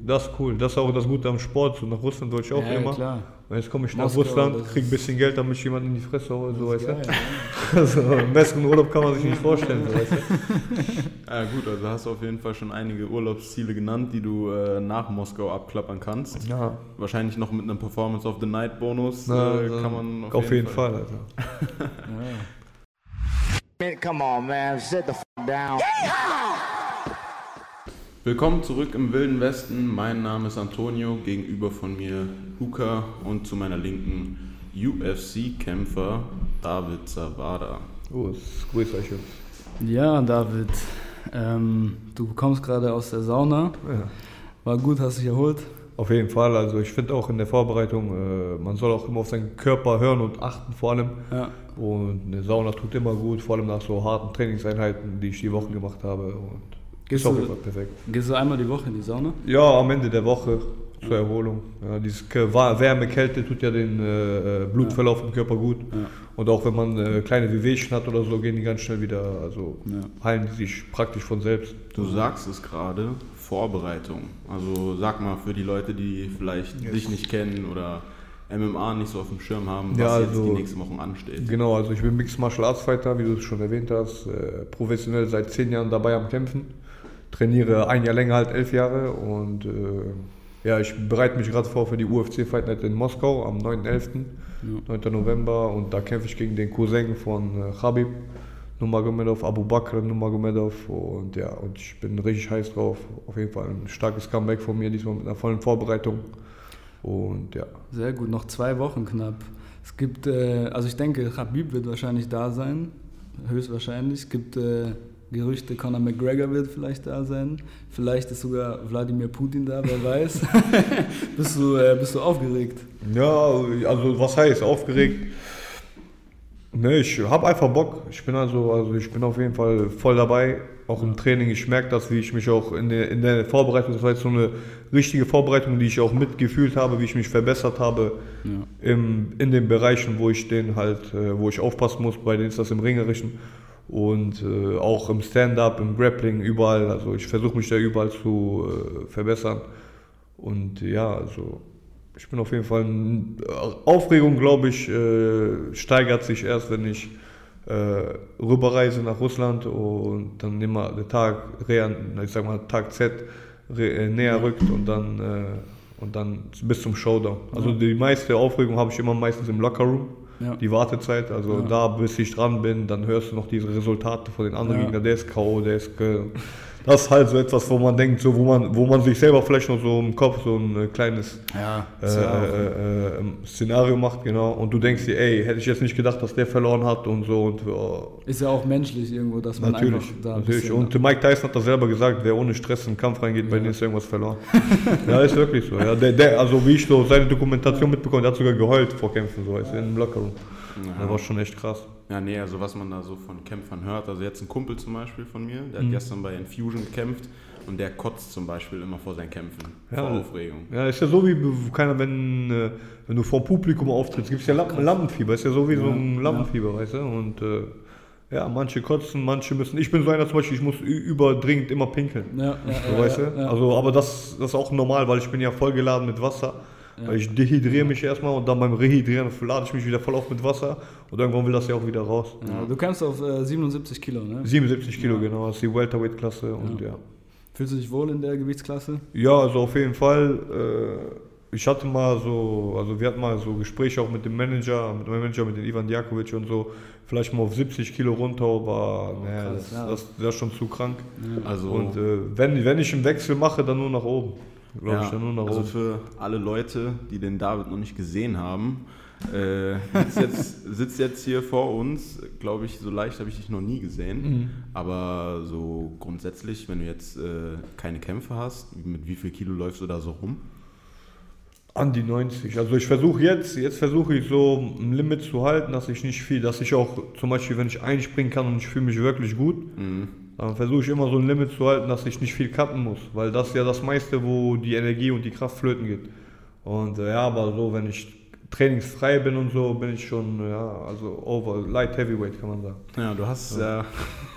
Das ist cool. Das ist auch das Gute am Sport. So nach Russland wollte ich auch Ja, immer. klar. Und jetzt komme ich nach Moskau, Russland, das krieg ein bisschen Geld, damit ich jemanden in die Fresse hole. So, weißt Geil, du? Also, einen besseren Urlaub kann man sich nicht vorstellen. So, weißt du? Ja gut, also hast du auf jeden Fall schon einige Urlaubsziele genannt, die du äh, nach Moskau abklappern kannst. Ja, Wahrscheinlich noch mit einem Performance of the Night Bonus na, äh, dann kann man auf, jeden Fall. Alter. Ja. Come on, man. Sit the f down. Willkommen zurück im Wilden Westen. Mein Name ist Antonio, gegenüber von mir Luca und zu meiner Linken UFC-Kämpfer David Zavada. Oh, grüß euch. Ja, David, ähm, du kommst gerade aus der Sauna. Ja. War gut, hast dich erholt. Auf jeden Fall, also ich finde auch in der Vorbereitung, äh, man soll auch immer auf seinen Körper hören und achten vor allem. Ja. Und eine Sauna tut immer gut, vor allem nach so harten Trainingseinheiten, die ich die Woche gemacht habe. Und Gehst jeden Fall perfekt. Gehst du einmal die Woche in die Sauna? Ja, am Ende der Woche zur Erholung. Ja, dieses Wärme, Kälte tut ja den äh, äh, Blutverlauf im Körper gut. Ja. Und auch wenn man äh, kleine Wehwehchen hat oder so, gehen die ganz schnell wieder, also Ja. heilen die sich praktisch von selbst. Du sagst es gerade, Vorbereitung. Also sag mal für die Leute, die vielleicht Yes. dich nicht kennen oder MMA nicht so auf dem Schirm haben, was Ja, jetzt also- die nächsten Wochen ansteht. Genau, also ich bin Mixed Martial Arts Fighter, wie du es schon erwähnt hast, äh, professionell seit zehn Jahren dabei am Kämpfen. Trainiere ein Jahr länger, halt elf Jahre und äh, ja, ich bereite mich gerade vor für die UFC Fight Night in Moskau am 9.11., 9. November und da kämpfe ich gegen den Cousin von äh, Khabib, Nurmagomedov, Abu Bakr Nurmagomedov und ja, und ich bin richtig heiß drauf. Auf jeden Fall ein starkes Comeback von mir, diesmal mit einer vollen Vorbereitung und ja. Sehr gut, noch zwei Wochen knapp. Es gibt, äh, also ich denke, Khabib wird wahrscheinlich da sein, höchstwahrscheinlich. Es gibt äh, Gerüchte, Conor McGregor wird vielleicht da sein. Vielleicht ist sogar Wladimir Putin da, wer weiß. bist, du, äh, bist du aufgeregt? Ja, also was heißt aufgeregt? Ne, ich habe einfach Bock. Ich bin also, also ich bin auf jeden Fall voll dabei, auch im Training. Ich merke das, wie ich mich auch in der, in der Vorbereitung, das war jetzt so eine richtige Vorbereitung, die ich auch mitgefühlt habe, wie ich mich verbessert habe im, in den Bereichen, wo ich den halt, äh, wo ich aufpassen muss. Bei denen ist das im Ringerischen und äh, auch im Stand-up, im Grappling, überall. Also ich versuche mich da überall zu äh, verbessern. Und ja, also ich bin auf jeden Fall. Aufregung, glaube ich, äh, steigert sich erst, wenn ich äh, rüberreise nach Russland und dann immer der Tag, ich sag mal Tag Z äh, näher rückt und dann, äh, und dann bis zum Showdown. Also die meiste Aufregung habe ich immer meistens im Lockerroom. Ja. Die Wartezeit, also Ja. da bis ich dran bin, dann hörst du noch diese Resultate von den anderen. Gegnern, der ist K.O., der ist. Das ist halt so etwas, wo man denkt, so, wo, man, wo man sich selber vielleicht noch so im Kopf so ein äh, kleines Ja, äh, äh, äh, Szenario macht, genau. Und du denkst dir, ey, hätte ich jetzt nicht gedacht, dass der verloren hat und so. Und, oh, Ist ja auch menschlich irgendwo, dass man natürlich, einfach da natürlich. bisschen- Und Mike Tyson hat das selber gesagt, wer ohne Stress in den Kampf reingeht, bei dem ist irgendwas verloren. ja, ist wirklich so. Ja, der, der, also wie ich so seine Dokumentation mitbekommen, der hat sogar geheult vor Kämpfen, so weißt du, im Lockerroom. Das war schon echt krass. Ja, nee, also was man da so von Kämpfern hört. Also jetzt ein Kumpel zum Beispiel von mir, der hat gestern bei Infusion gekämpft und der kotzt zum Beispiel immer vor seinen Kämpfen. Ja, vor Aufregung. Ja, ist ja so wie keiner, wenn, äh, wenn du vor Publikum auftrittst, gibt es ja Lampen, Lampenfieber, ist ja so wie so ein Lampenfieber, weißt du? Und äh, ja, manche kotzen, manche müssen. Ich bin so einer zum Beispiel, ich muss überdringend immer pinkeln. Ja, ja, So, ja, weißt ja, du? ja. Also, aber das, das ist auch normal, weil ich bin ja vollgeladen mit Wasser. Weil ich dehydriere mich erstmal und dann beim Rehydrieren lade ich mich wieder voll auf mit Wasser und irgendwann will das ja auch wieder raus. Ja, du kämpfst auf äh, 77 Kilo, ne? 77 Kilo, genau, das ist die Welterweight-Klasse und ja. Fühlst du dich wohl in der Gewichtsklasse? Ja, also auf jeden Fall. Äh, ich hatte mal so, also wir hatten mal so Gespräche auch mit dem Manager, mit meinem Manager, mit dem Ivan Djakovic und so, vielleicht mal auf 70 Kilo runter, aber naja, krass, das, ja. das, das ist schon zu krank. Also, Und äh, wenn, wenn ich einen Wechsel mache, dann nur nach oben. Glaube ja, ich, dann nur nach also für alle Leute, die den David noch nicht gesehen haben, äh, sitzt, jetzt, sitzt jetzt hier vor uns, glaube ich, so leicht habe ich dich noch nie gesehen. Mhm. Aber so grundsätzlich, wenn du jetzt äh, keine Kämpfe hast, mit wie viel Kilo läufst du da so rum? An die 90. Also ich versuche jetzt, jetzt versuche ich so ein Limit zu halten, dass ich nicht viel, dass ich auch zum Beispiel, wenn ich einspringen kann und ich fühle mich wirklich gut, dann versuche ich immer so ein Limit zu halten, dass ich nicht viel cutten muss, weil das ist ja das meiste, wo die Energie und die Kraft flöten geht. Und äh, ja, aber so, wenn ich trainingsfrei bin und so, bin ich schon, ja, also over, light heavyweight kann man sagen. Ja, du hast ja,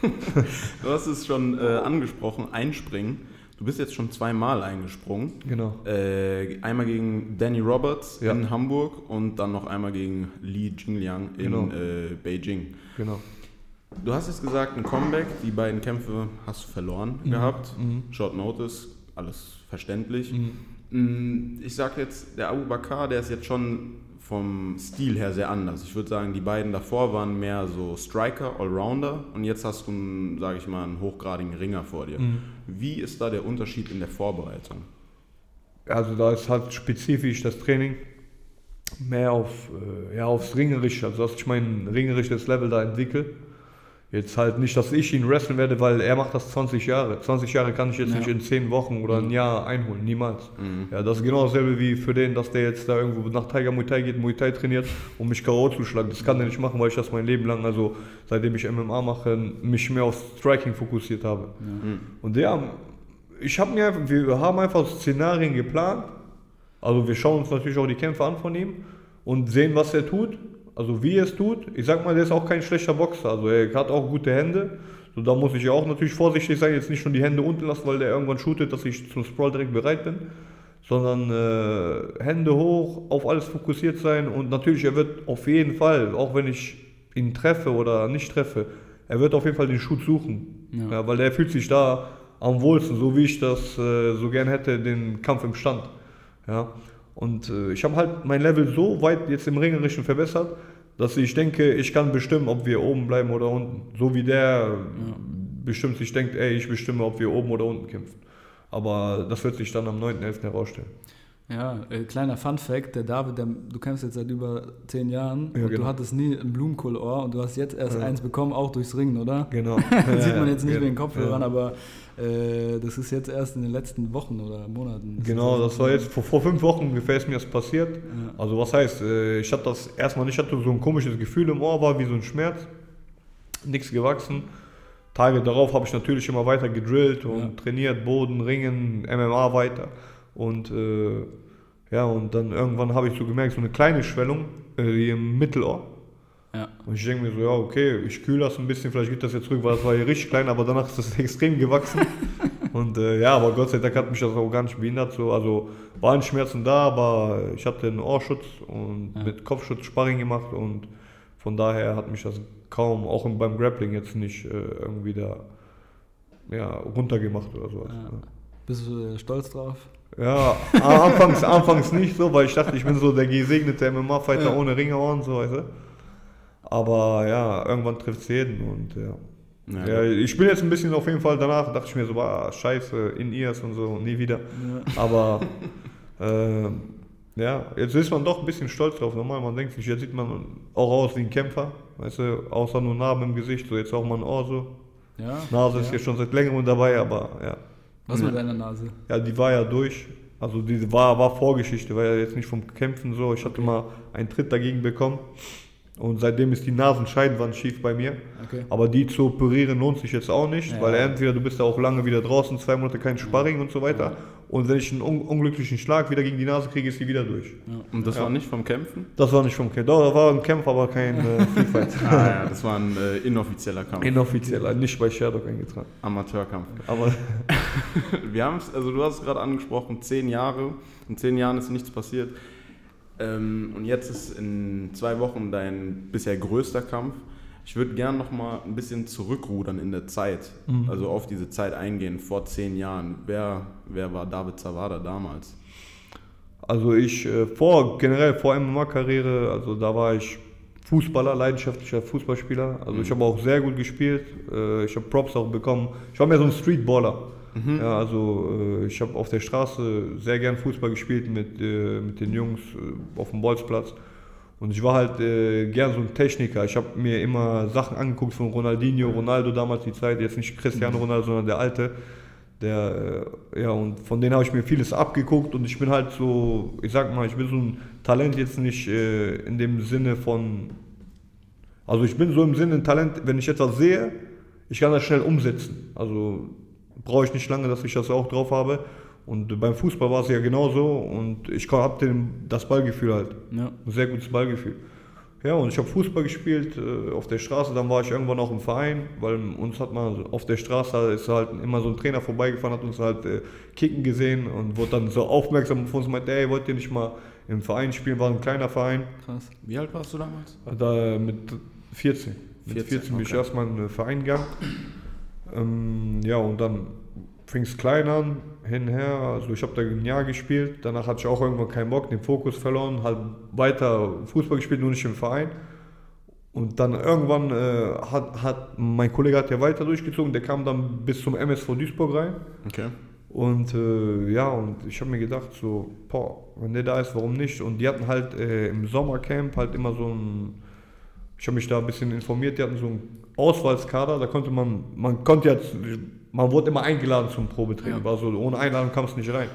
du hast es schon äh, angesprochen, einspringen. Du bist jetzt schon zweimal eingesprungen. Genau. Äh, einmal gegen Danny Roberts Ja. in Hamburg und dann noch einmal gegen Li Jingliang in Genau. äh, Beijing. Genau. Du hast jetzt gesagt, ein Comeback, die beiden Kämpfe hast du verloren gehabt. Short Notice, alles verständlich. Mm, Ich sag jetzt, der Abu Bakr, der ist jetzt schon vom Stil her sehr anders. Ich würde sagen, die beiden davor waren mehr so Striker, Allrounder und jetzt hast du, einen, sage ich mal, einen hochgradigen Ringer vor dir. Wie ist da der Unterschied in der Vorbereitung? Also da ist halt spezifisch das Training mehr auf, äh, ja, aufs Ringerische, also dass ich mein ringerisches Level da entwickle. Jetzt halt nicht, dass ich ihn wresteln werde, weil er macht das 20 Jahre. 20 Jahre kann ich jetzt Ja. nicht in 10 Wochen oder ein Jahr einholen, niemals. Ja, das ist genau dasselbe wie für den, dass der jetzt da irgendwo nach Tiger Muay Thai geht, Muay Thai trainiert, um mich K.O. zu schlagen. Das kann er nicht machen, weil ich das mein Leben lang, also seitdem ich MMA mache, mich mehr auf Striking fokussiert habe. Und der, ich habe mir, einfach- wir haben einfach Szenarien geplant. Also wir schauen uns natürlich auch die Kämpfe an von ihm und sehen, was er tut. Also wie er es tut. Ich sag mal, der ist auch kein schlechter Boxer. Also er hat auch gute Hände. So, da muss ich auch natürlich vorsichtig sein, jetzt nicht schon die Hände unten lassen, weil der irgendwann shootet, dass ich zum Sprawl direkt bereit bin. Sondern äh, Hände hoch, auf alles fokussiert sein und natürlich, er wird auf jeden Fall, auch wenn ich ihn treffe oder nicht treffe, er wird auf jeden Fall den Shoot suchen. Ja. Ja, weil er fühlt sich da am wohlsten, so wie ich das äh, so gern hätte, den Kampf im Stand. Ja. Und äh, ich habe halt mein Level so weit jetzt im Ringerischen verbessert, dass ich denke, ich kann bestimmen, ob wir oben bleiben oder unten. So wie der bestimmt sich denkt, ey, ich bestimme, ob wir oben oder unten kämpfen. Aber das wird sich dann am 9.11. herausstellen. Ja, äh, kleiner Fun Fact, der David, der, du kämpfst jetzt seit über zehn Jahren Ja, und genau. du hattest nie ein Blumenkohlohr und du hast jetzt erst Ja. eins bekommen, auch durchs Ringen, oder? Genau. Das sieht man jetzt nicht Ja, wegen Kopfhörern, aber äh, das ist jetzt erst in den letzten Wochen oder Monaten. Genau, das war jetzt vor, vor fünf Wochen ungefähr ist mir das passiert. Also was heißt, äh, ich hatte das erstmal nicht, ich hatte so ein komisches Gefühl im Ohr, war wie so ein Schmerz. Nichts gewachsen. Tage darauf habe ich natürlich immer weiter gedrillt und trainiert, Boden, Ringen, MMA weiter. Und äh, ja, und dann irgendwann habe ich so gemerkt, so eine kleine Schwellung äh, hier im Mittelohr. Ja. Und ich denke mir so, ja, okay, ich kühle das ein bisschen, vielleicht geht das jetzt zurück, weil das war hier richtig klein, aber danach ist das extrem gewachsen. und äh, ja, aber Gott sei Dank hat mich das auch gar nicht behindert. So. Also waren Schmerzen da, aber ich hatte einen Ohrschutz und Ja. mit Kopfschutz Sparring gemacht und von daher hat mich das kaum, auch beim Grappling jetzt nicht äh, irgendwie da ja, runtergemacht oder sowas. Ja. Bist du äh, stolz drauf? Ja, anfangs, anfangs nicht so, weil ich dachte, ich bin so der gesegnete MMA-Fighter Ja. ohne Ringerohren, so weißt du. Aber ja, irgendwann trifft es jeden und ja. Ja, Ja, ich bin jetzt ein bisschen auf jeden Fall danach, dachte ich mir so, ah, scheiße, in ears und so, nie wieder. Ja. Aber äh, ja, jetzt ist man doch ein bisschen stolz drauf. Normal, man denkt sich, jetzt sieht man auch aus wie ein Kämpfer, weißt du, außer nur Narben im Gesicht, so jetzt auch mal ein Ohr so. Ja. Nase ist ja. jetzt schon seit längerem dabei, aber ja. Was mit deiner Nase? Ja, die war ja durch. Also die war, war Vorgeschichte, war ja jetzt nicht vom Kämpfen so. Ich hatte mal einen Tritt dagegen bekommen. Und seitdem ist die Nasenscheidenwand schief bei mir. Okay. Aber die zu operieren lohnt sich jetzt auch nicht, Ja. weil entweder du bist ja auch lange wieder draußen, zwei Monate kein Sparring und so weiter. Und wenn ich einen un unglücklichen Schlag wieder gegen die Nase kriege, ist die wieder durch. Und das Ja. war nicht vom Kämpfen? Das war nicht vom Kämpfen. Doch, das war ein Kampf, aber kein äh, Free Fight. Ah ja, das war ein äh, inoffizieller Kampf. Inoffiziell, nicht bei Sherdog eingetragen. Amateurkampf. Aber Wir haben es, also du hast es gerade angesprochen, zehn Jahre. In zehn Jahren ist nichts passiert. Ähm, und jetzt ist in zwei Wochen dein bisher größter Kampf. Ich würde gerne noch mal ein bisschen zurückrudern in der Zeit, also auf diese Zeit eingehen, vor zehn Jahren. Wer, wer war David Zawada damals? Also ich äh, vor generell vor MMA-Karriere, also da war ich Fußballer, leidenschaftlicher Fußballspieler. Also ich habe auch sehr gut gespielt. Äh, ich habe Props auch bekommen. Ich war mehr so ein Streetballer. Ja, also äh, ich habe auf der Straße sehr gern Fußball gespielt mit, äh, mit den Jungs äh, auf dem Bolzplatz. Und ich war halt äh, gern so ein Techniker. Ich habe mir immer Sachen angeguckt von Ronaldinho, Ronaldo damals die Zeit, jetzt nicht Cristiano Ronaldo, sondern der alte. Der, äh, ja, und von denen habe ich mir vieles abgeguckt und ich bin halt so, ich sag mal, ich bin so ein Talent jetzt nicht äh, in dem Sinne von, also ich bin so im Sinne ein Talent, wenn ich etwas sehe, ich kann das schnell umsetzen. Also brauche ich nicht lange, dass ich das auch drauf habe. Und beim Fußball war es ja genauso und ich habe das Ballgefühl halt. Ja. Ein sehr gutes Ballgefühl. Ja, und ich habe Fußball gespielt äh, auf der Straße, dann war ich irgendwann auch im Verein, weil uns hat man auf der Straße ist halt immer so ein Trainer vorbeigefahren, hat uns halt äh, kicken gesehen und wurde dann so aufmerksam auf uns und meinte, ey, wollt ihr nicht mal im Verein spielen, war ein kleiner Verein. Krass. Wie alt warst du damals? Da mit 14. Mit 14, 14, bin ich okay. erstmal in den Verein gegangen. Ähm, ja, und dann fing es klein an, hin und her. Also ich habe da ein Jahr gespielt. Danach hatte ich auch irgendwann keinen Bock, den Fokus verloren, halt weiter Fußball gespielt, nur nicht im Verein. Und dann irgendwann äh, hat, hat mein Kollege hat ja weiter durchgezogen, der kam dann bis zum MSV Duisburg rein. Okay. Und äh, ja, und ich habe mir gedacht, so, boah, wenn der da ist, warum nicht? Und die hatten halt äh, im Sommercamp halt immer so ein, ich habe mich da ein bisschen informiert, die hatten so einen Auswahlskader, da konnte man, man konnte jetzt, man wurde immer eingeladen zum Probetraining, war so, ohne Einladung kam es nicht rein.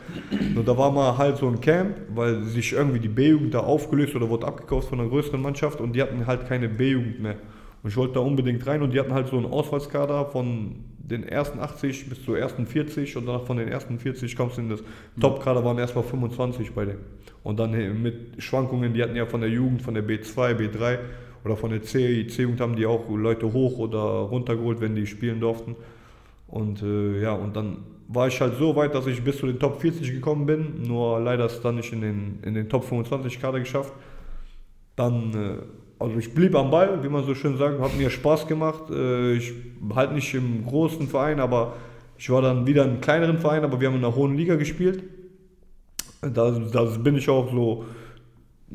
Und da war mal halt so ein Camp, weil sich irgendwie die B-Jugend da aufgelöst oder wurde abgekauft von einer größeren Mannschaft und die hatten halt keine B-Jugend mehr. Und ich wollte da unbedingt rein und die hatten halt so einen Auswahlskader von den ersten 80 bis zur ersten 40 und danach von den ersten 40 kommst du in das Top-Kader, waren erstmal 25 bei denen. Und dann äh, mit Schwankungen, die hatten ja von der Jugend, von der B2, B3 oder von der C-Jugend haben die auch Leute hoch oder runtergeholt, wenn die spielen durften. Und äh, ja, und dann war ich halt so weit, dass ich bis zu den Top 40 gekommen bin, nur leider ist es dann nicht in den, in den Top 25 Kader geschafft. Dann, äh, also ich blieb am Ball, wie man so schön sagt, hat mir Spaß gemacht. Äh, ich halt nicht im großen Verein, aber ich war dann wieder im kleineren Verein, aber wir haben in einer hohen Liga gespielt. Da, da bin ich auch so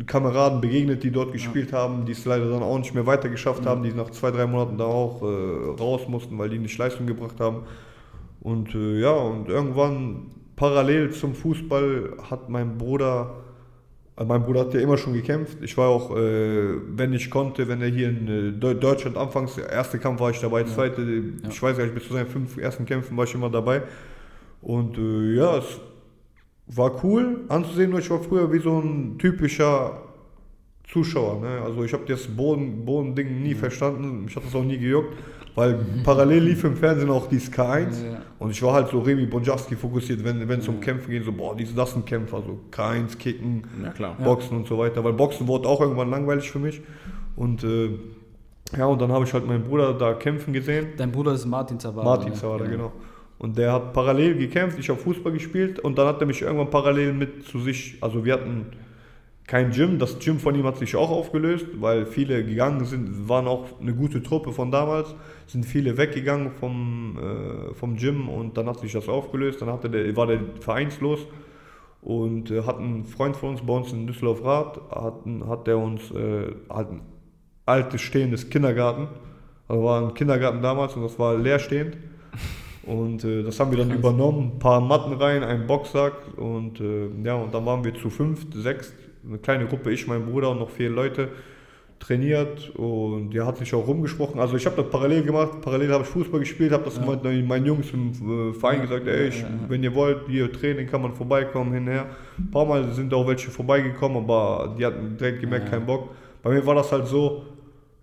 Kameraden begegnet, die dort gespielt haben, die es leider dann auch nicht mehr weiter geschafft haben, die nach zwei, drei Monaten da auch äh, raus mussten, weil die nicht Leistung gebracht haben. Und äh, ja, und irgendwann parallel zum Fußball hat mein Bruder, äh, mein Bruder hat ja immer schon gekämpft. Ich war auch, äh, wenn ich konnte, wenn er hier in äh, Deu- Deutschland anfangs, erste Kampf war ich dabei, zweite, ich weiß gar nicht, bis zu seinen fünf ersten Kämpfen war ich immer dabei. Und äh, ja, es war cool anzusehen, nur ich war früher wie so ein typischer Zuschauer. Ne? Also ich habe das Boden, Bodending nie verstanden, mich hat das auch nie gejuckt, weil parallel lief im Fernsehen auch die K1 Ja. und ich war halt so Remy Bonjavski fokussiert, wenn es um Kämpfe geht, so boah, dies, das sind Kämpfer, so K1, Kicken, Ja. Boxen und so weiter, weil Boxen wurde auch irgendwann langweilig für mich und äh, ja, und dann habe ich halt meinen Bruder da kämpfen gesehen. Dein Bruder ist Martin Zawada. Martin ne? Zawada, genau. Und der hat parallel gekämpft, ich habe Fußball gespielt und dann hat er mich irgendwann parallel mit zu sich, also wir hatten kein Gym, das Gym von ihm hat sich auch aufgelöst, weil viele gegangen sind, waren auch eine gute Truppe von damals, sind viele weggegangen vom, äh, vom Gym und dann hat sich das aufgelöst, dann hatte der, war der vereinslos und äh, hat ein Freund von uns bei uns in Düsseldorf Rath, hat, hat der uns äh, hat ein altes stehendes Kindergarten, also war ein Kindergarten damals und das war leerstehend. Und äh, das haben wir dann übernommen, ein paar Matten rein, einen Boxsack und äh, ja, und dann waren wir zu fünft, sechst, eine kleine Gruppe, ich, mein Bruder und noch vier Leute trainiert und der hat sich auch rumgesprochen. Also ich habe das parallel gemacht, parallel habe ich Fußball gespielt, habe das meinen, meinen Jungs im äh, Verein gesagt, ey, ich, wenn ihr wollt, hier Training kann man vorbeikommen, hinher. Ein paar Mal sind auch welche vorbeigekommen, aber die hatten direkt gemerkt, keinen Bock. Bei mir war das halt so,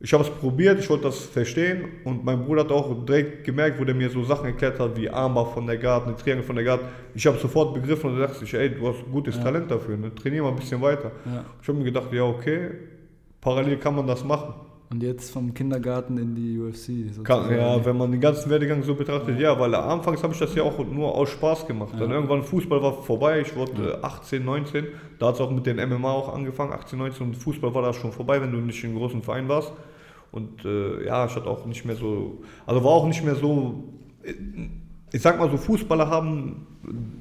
ich habe es probiert, ich wollte das verstehen und mein Bruder hat auch direkt gemerkt, wo der mir so Sachen erklärt hat, wie Armbar von der Guard, eine Triangel von der Guard. Ich habe sofort begriffen und dachte ich, ey, du hast gutes Talent dafür, ne? trainier mal ein bisschen weiter. Ja. Ich habe mir gedacht, ja okay, parallel kann man das machen. Und jetzt vom Kindergarten in die UFC. Sozusagen. ja, wenn man den ganzen Werdegang so betrachtet, ja, weil anfangs habe ich das ja auch nur aus Spaß gemacht. Dann irgendwann Fußball war vorbei, ich wurde äh, 18, 19, da hat es auch mit den MMA auch angefangen, 18, 19 und Fußball war da schon vorbei, wenn du nicht in einem großen Verein warst. Und äh, ja, ich hatte auch nicht mehr so, also war auch nicht mehr so, äh, ich sag mal so, Fußballer haben,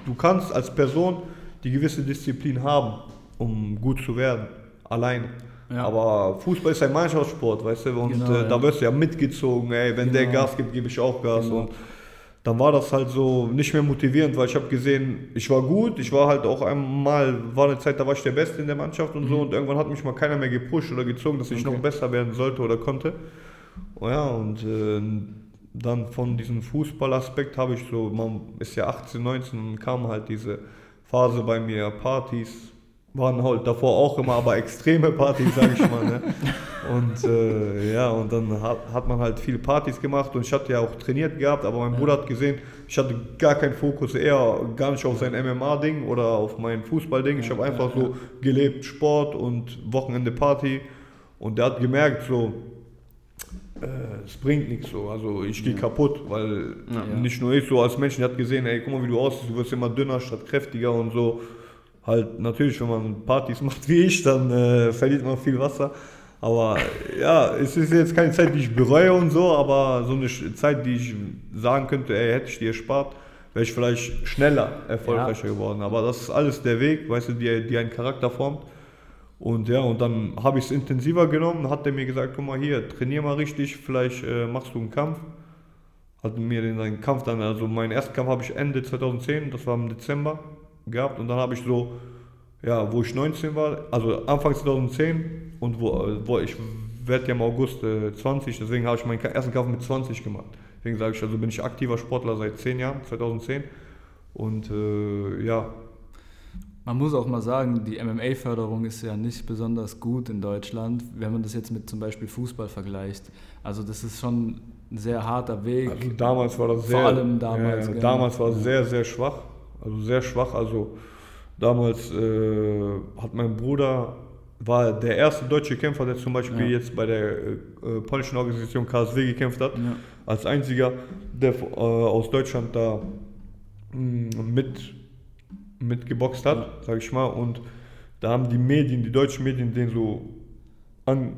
du kannst als Person die gewisse Disziplin haben, um gut zu werden, alleine. Ja. Aber Fußball ist ein Mannschaftssport, weißt du, und Genau, äh, ja. da wirst du ja mitgezogen, ey, wenn der Genau. Gas gibt, gebe ich auch Gas. Genau. Und dann war das halt so nicht mehr motivierend, weil ich habe gesehen, ich war gut, ich war halt auch einmal, war eine Zeit, da war ich der Beste in der Mannschaft und so und irgendwann hat mich mal keiner mehr gepusht oder gezogen, dass ich Mhm. Okay. noch besser werden sollte oder konnte. Oh ja, und äh, dann von diesem Fußballaspekt habe ich so, man ist ja 18, 19 und kam halt diese Phase bei mir, Partys, waren halt davor auch immer, aber extreme Partys, sage ich mal. Ne? Und äh, ja, und dann hat, hat man halt viele Partys gemacht und ich hatte ja auch trainiert gehabt, aber mein Bruder hat gesehen, ich hatte gar keinen Fokus, eher gar nicht auf sein MMA-Ding oder auf mein Fußball-Ding. Ich habe einfach so gelebt, Sport und Wochenende Party. Und der hat gemerkt, so, äh, es bringt nichts so. Also ich gehe kaputt, weil Ja. nicht nur ich so als Mensch, der hat gesehen, ey, guck mal, wie du aussiehst, du wirst immer dünner statt kräftiger und so. Halt, natürlich, wenn man Partys macht wie ich, dann äh, verliert man viel Wasser. Aber ja, es ist jetzt keine Zeit, die ich bereue und so, aber so eine Zeit, die ich sagen könnte, ey, hätte ich die erspart, wäre ich vielleicht schneller erfolgreicher geworden. Aber das ist alles der Weg, weißt du, die, die einen Charakter formt. Und ja, und dann habe ich es intensiver genommen, hat er mir gesagt, guck mal hier, trainier mal richtig, vielleicht äh, machst du einen Kampf. Hat mir den, den Kampf dann, also meinen ersten Kampf habe ich Ende 2010, das war im Dezember gehabt und dann habe ich so, ja, wo ich 19 war, also Anfang 2010 und wo, wo ich werde ja im August äh, 20, deswegen habe ich meinen ersten Kampf mit 20 gemacht. Deswegen sage ich, also bin ich aktiver Sportler seit 10 Jahren, 2010 und äh, ja, Man muss auch mal sagen, die MMA-Förderung ist ja nicht besonders gut in Deutschland, wenn man das jetzt mit zum Beispiel Fußball vergleicht. Also das ist schon ein sehr harter Weg. Also damals war das Vor sehr, allem damals, ja, ja, genau. damals war es sehr, sehr schwach. Also sehr schwach. Also damals äh, hat mein Bruder, war der erste deutsche Kämpfer, der zum Beispiel Ja. jetzt bei der äh, äh, polnischen Organisation KSW gekämpft hat. Ja. Als einziger, der äh, aus Deutschland da mh, mit, mitgeboxt hat, sag ich mal. Und da haben die Medien, die deutschen Medien, den so an,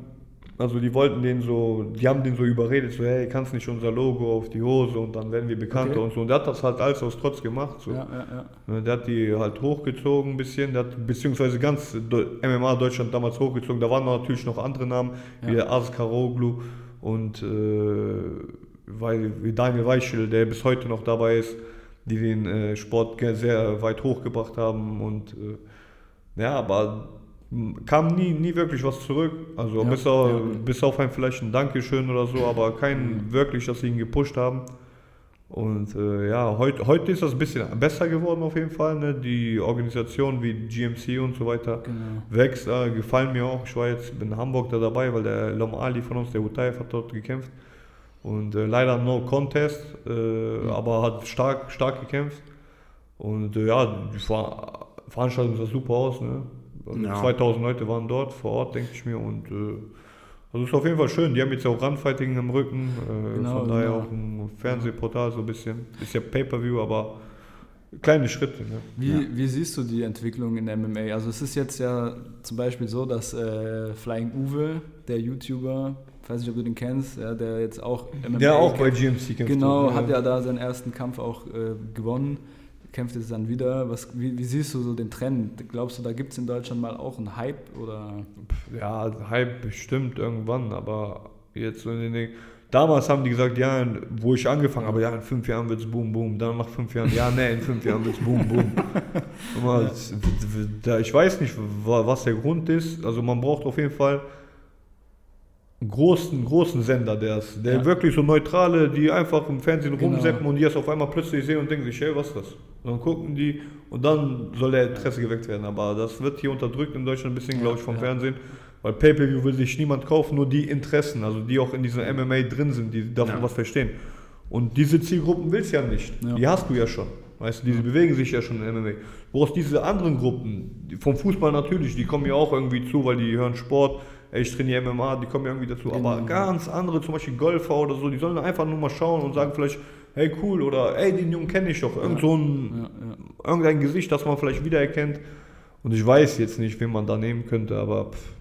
also die wollten den so, die haben den so überredet, so hey, kannst nicht unser Logo auf die Hose und dann werden wir bekannter Okay. und so. Und der hat das halt alles aus Trotz gemacht. So. Ja, ja, ja. Ne, Der hat die halt hochgezogen ein bisschen, der hat beziehungsweise ganz MMA Deutschland damals hochgezogen. Da waren natürlich noch andere Namen, wie der Askaroglu und äh, weil, wie Daniel Weichel, der bis heute noch dabei ist, die den äh, Sport sehr weit hochgebracht haben und äh, ja, aber kam nie, nie wirklich was zurück. Also Ja, bis, auf, ja. bis auf ein vielleicht ein Dankeschön oder so, aber kein wirklich, dass sie ihn gepusht haben. Und äh, ja, heute, heute ist das ein bisschen besser geworden auf jeden Fall. Ne? Die Organisationen wie GMC und so weiter Genau. wächst, äh, gefallen mir auch. Ich war jetzt in Hamburg da dabei, weil der Lom Ali von uns, der Utaev, hat dort gekämpft. Und äh, leider no contest, äh, aber hat stark, stark gekämpft. Und äh, ja, die Ver Veranstaltung sah super aus. Ne? Also Ja. 2000 Leute waren dort vor Ort, denke ich mir. Und äh, also ist auf jeden Fall schön. Die haben jetzt auch Randfighting im Rücken. Äh, Genau, von daher genau. auch ein Fernsehportal so ein bisschen. Ist ja Pay-Per-View, aber kleine Schritte. Ne? Wie, wie siehst du die Entwicklung in der MMA? Also es ist jetzt ja zum Beispiel so, dass äh, Flying Uwe, der YouTuber, ich weiß nicht, ob du den kennst, ja, der jetzt auch MMA Der auch bei GMC kämpft. Genau, hat ja da seinen ersten Kampf auch äh, gewonnen, kämpft jetzt dann wieder. Was, wie, wie siehst du so den Trend? Glaubst du, da gibt es in Deutschland mal auch einen Hype? Oder? Ja, Hype bestimmt irgendwann, aber jetzt so in den. Damals haben die gesagt, ja, wo ich angefangen habe, ja, in fünf Jahren wird es boom, boom. Dann nach fünf Jahren, ja, nee, in fünf Jahren wird es boom, boom. Mal, es- da- Ich weiß nicht, wa- was der Grund ist. Also man braucht auf jeden Fall großen, großen Sender, der ist, der Ja. wirklich so neutrale, die einfach im Fernsehen Genau. rumseppen und die das auf einmal plötzlich sehen und denken sich, hey, was ist das? Und dann gucken die und dann soll der Interesse geweckt werden. Aber das wird hier unterdrückt in Deutschland ein bisschen, Ja, glaube ich, vom ja. Fernsehen. Weil Pay-Per-View will sich niemand kaufen, nur die Interessen, also die auch in dieser MMA drin sind, die davon was verstehen. Und diese Zielgruppen willst du ja nicht. Die hast du ja schon. Weißt du, die bewegen sich ja schon in MMA. Du brauchst diese anderen Gruppen, vom Fußball natürlich, die kommen ja auch irgendwie zu, weil die hören Sport, ey, ich trainiere MMA, die kommen ja irgendwie dazu. Aber Genau. ganz andere, zum Beispiel Golfer oder so, die sollen einfach nur mal schauen und sagen vielleicht, hey cool, oder ey, den Jungen kenne ich doch. Irgend so ein, Ja, ja. irgendein Gesicht, das man vielleicht wiedererkennt. Und ich weiß jetzt nicht, wen man da nehmen könnte, aber pff.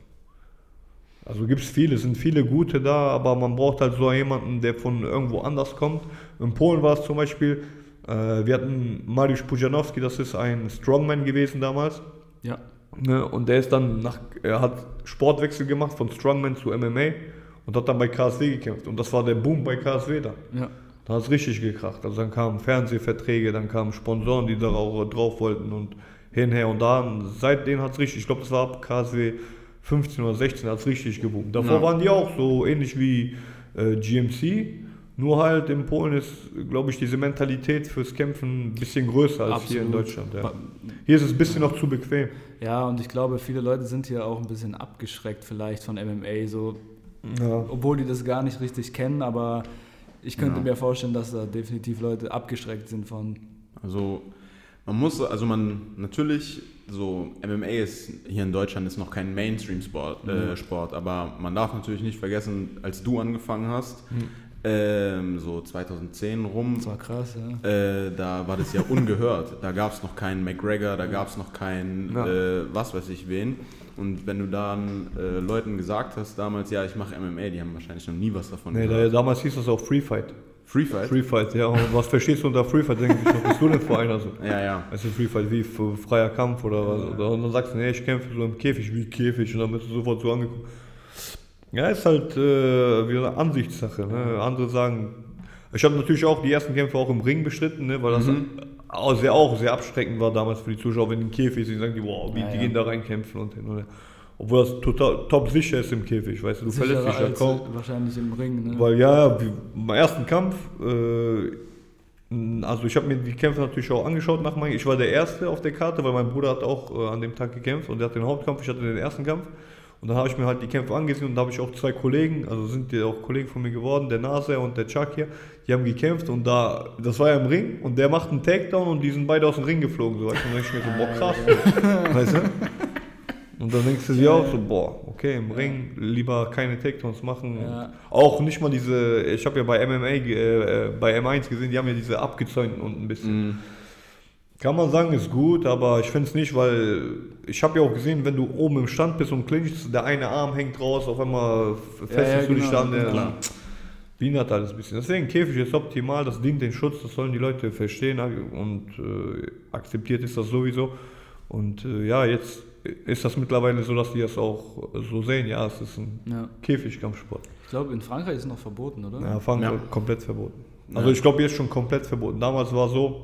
also gibt es viele, es sind viele gute da, aber man braucht halt so jemanden, der von irgendwo anders kommt. In Polen war es zum Beispiel, äh, wir hatten Mariusz Pujanowski, das ist ein Strongman gewesen damals. ja. Ne, und der ist dann nach, er hat Sportwechsel gemacht von Strongman zu MMA und hat dann bei KSW gekämpft. Und das war der Boom bei KSW dann. ja. Da hat es richtig gekracht. Also dann kamen Fernsehverträge, dann kamen Sponsoren, die da auch drauf wollten und hinher und da. Und seitdem hat es richtig, ich glaube, das war ab KSW 15 oder 16, hat es richtig geboomt. Davor Ja. waren die auch so ähnlich wie äh, GMC. Nur halt in Polen ist, glaube ich, diese Mentalität fürs Kämpfen ein bisschen größer als hier in Absolut. Deutschland. Ja. Hier ist es ein bisschen noch zu bequem. Ja, und ich glaube, viele Leute sind hier auch ein bisschen abgeschreckt vielleicht von MMA, so, Ja. obwohl die das gar nicht richtig kennen, aber ich könnte Ja. mir vorstellen, dass da definitiv Leute abgeschreckt sind von. Also Man muss, also man, natürlich, so MMA ist hier in Deutschland ist noch kein Mainstream-Sport, äh, Sport, aber man darf natürlich nicht vergessen, als du angefangen hast, ähm, so 2010 rum, Das war krass, ja. äh, da war das ja ungehört. Da gab es noch keinen McGregor, da gab es noch keinen, Ja. äh, was weiß ich wen. Und wenn du dann äh, Leuten gesagt hast damals, ja, ich mache MMA, die haben wahrscheinlich noch nie was davon Nee, gehört. damals hieß das auch Free Fight. Free Fight? Free Fight, ja. Und was verstehst du unter Free Fight? Denke ich, bist du denn für einer? So? Ja, ja. Also Free Fight wie freier Kampf oder was? Oder, und dann sagst du, nee, ich kämpfe so im Käfig, wie Käfig. Und dann bist du sofort so angeguckt. Ja, ist halt äh, wie eine Ansichtssache. Ne? Andere sagen, ich habe natürlich auch die ersten Kämpfe auch im Ring bestritten, ne? weil das auch sehr, auch sehr abschreckend war damals für die Zuschauer, wenn die im Käfig sind, sagen die, wow, wie, Ja, die ja. gehen da rein kämpfen und hin. Und her. Obwohl das total top sicher ist im Käfig, weißt du, du verletzt Sicherer dich ja kaum. wahrscheinlich im Ring, ne? Weil ja, wie, beim ersten Kampf, äh, also ich habe mir die Kämpfe natürlich auch angeschaut nach meinem, ich war der Erste auf der Karte, weil mein Bruder hat auch äh, an dem Tag gekämpft und der hat den Hauptkampf, ich hatte den ersten Kampf. Und dann habe ich mir halt die Kämpfe angesehen und da habe ich auch zwei Kollegen, also sind die auch Kollegen von mir geworden, der Nase und der Chuck hier, die haben gekämpft und da, das war ja im Ring und der macht einen Takedown und die sind beide aus dem Ring geflogen. So, weißt du, und dann ich mir so, boah, krass. weißt du? Und dann denkst du dir auch so, boah, okay, im Ring lieber keine Takedowns machen. Ja. Auch nicht mal diese, ich habe ja bei MMA, ge- äh, bei M1 gesehen, die haben ja diese abgezäunten unten ein bisschen. Kann man sagen, ist gut, aber ich finde es nicht, weil ich habe ja auch gesehen, wenn du oben im Stand bist und clinchst, der eine Arm hängt raus, auf einmal festest Ja, ja, du dich genau, da an der. klar. Behindert alles ein bisschen. Deswegen Käfig ist optimal, das dient den Schutz, das sollen die Leute verstehen und äh, akzeptiert ist das sowieso. Und äh, ja, jetzt ist das mittlerweile so, dass die das auch so sehen. Ja, es ist ein Ja. Käfigkampfsport. Ich glaube, in Frankreich ist es noch verboten, oder? Ja, fangen Ja. komplett verboten. Also Ja. ich glaube, jetzt schon komplett verboten. Damals war so,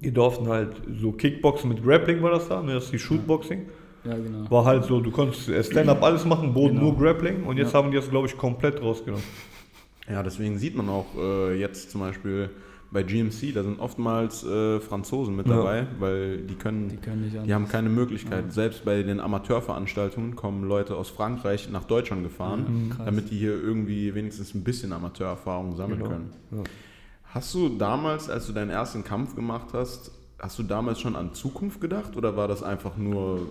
die durften halt so Kickboxen mit Grappling war das da, ne? das ist die Shootboxing. Ja, genau. War halt so, du konntest äh, Stand-Up alles machen, Boden Genau. nur Grappling und jetzt Ja. haben die das, glaube ich, komplett rausgenommen. Ja, deswegen sieht man auch äh, jetzt zum Beispiel bei GMC, da sind oftmals äh, Franzosen mit Ja. dabei, weil die können, Die können nicht die haben keine Möglichkeit. Selbst bei den Amateurveranstaltungen kommen Leute aus Frankreich nach Deutschland gefahren, Mhm, krass. damit die hier irgendwie wenigstens ein bisschen Amateurerfahrung sammeln Genau. können. Hast du damals, als du deinen ersten Kampf gemacht hast, hast du damals schon an Zukunft gedacht oder war das einfach nur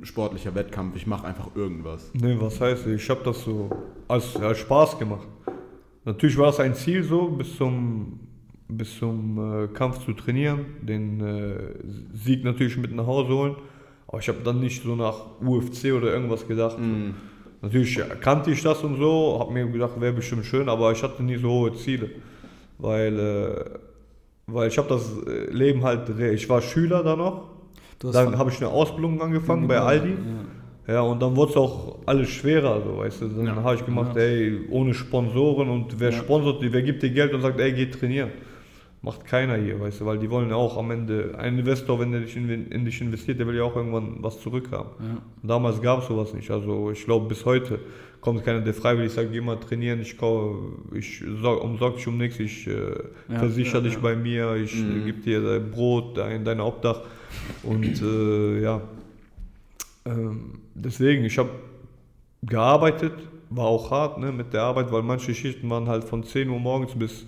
sportlicher Wettkampf, ich mache einfach irgendwas? Nee, was heißt, ich habe das so als, als Spaß gemacht. Natürlich war es ein Ziel so, bis zum, bis zum äh, Kampf zu trainieren, den äh, Sieg natürlich mit nach Hause holen. Aber ich habe dann nicht so nach UFC oder irgendwas gedacht. Natürlich kannte ich das und so, habe mir gedacht, wäre bestimmt schön, aber ich hatte nie so hohe Ziele. Weil, äh, weil ich habe das äh, Leben halt, ich war Schüler da noch. Dann habe ich eine Ausbildung angefangen bei Aldi. Ja. Ja, und dann wurde es auch alles schwerer, so, weißt du. Dann Ja. habe ich gemacht, Ja. ey, ohne Sponsoren und wer Ja. sponsort, wer gibt dir Geld und sagt, ey, geh trainieren. Macht keiner hier, weißt du, weil die wollen ja auch am Ende, ein Investor, wenn der dich in, in dich investiert, der will ja auch irgendwann was zurückhaben. Ja. Damals gab es sowas nicht, also ich glaube bis heute kommt keiner, der freiwillig sagt, geh mal trainieren, ich, ich sorg, umsorg dich um nichts, ich äh, Ja, versichere ja, dich ja. bei mir, ich äh, Mhm. gebe dir dein Brot, dein, dein Obdach und äh, ja, ähm, deswegen, ich habe gearbeitet, war auch hart ne, mit der Arbeit, weil manche Schichten waren halt von 10 Uhr morgens bis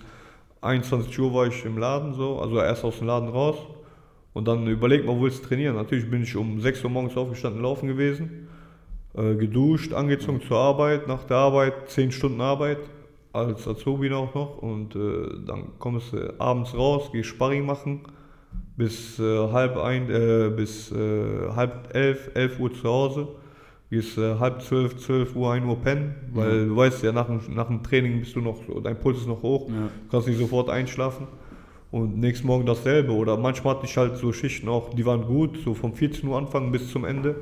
21 Uhr war ich im Laden so, also erst aus dem Laden raus und dann überlegt man, wo willst du trainieren. Natürlich bin ich um 6 Uhr morgens aufgestanden, laufen gewesen, äh, geduscht, angezogen zur Arbeit, nach der Arbeit 10 Stunden Arbeit, als Azubi auch noch und äh, dann kommst du abends raus, gehst Sparring machen, bis äh, halb ein, äh, bis äh, halb elf, elf Uhr zu Hause. Gehst halb zwölf, zwölf Uhr, ein Uhr pennen, weil du weißt ja, nach dem, nach dem Training bist du noch, dein Puls ist noch hoch, Ja. kannst nicht sofort einschlafen. Und nächsten Morgen dasselbe. Oder manchmal hatte ich halt so Schichten auch, die waren gut, so vom 14 Uhr anfangen bis zum Ende.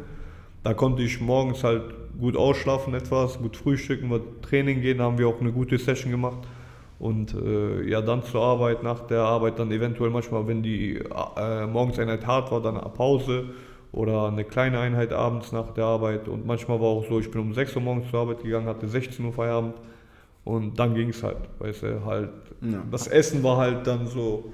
Da konnte ich morgens halt gut ausschlafen etwas, gut frühstücken, mal Training gehen, da haben wir auch eine gute Session gemacht. Und äh, ja, dann zur Arbeit, nach der Arbeit dann eventuell manchmal, wenn die äh, Morgenseinheit hart war, dann eine Pause oder eine kleine Einheit abends nach der Arbeit. Und manchmal war auch so, ich bin um 6 Uhr morgens zur Arbeit gegangen, hatte 16 Uhr Feierabend und dann ging es halt. Weißt du, halt. Ja. Das Essen war halt dann so,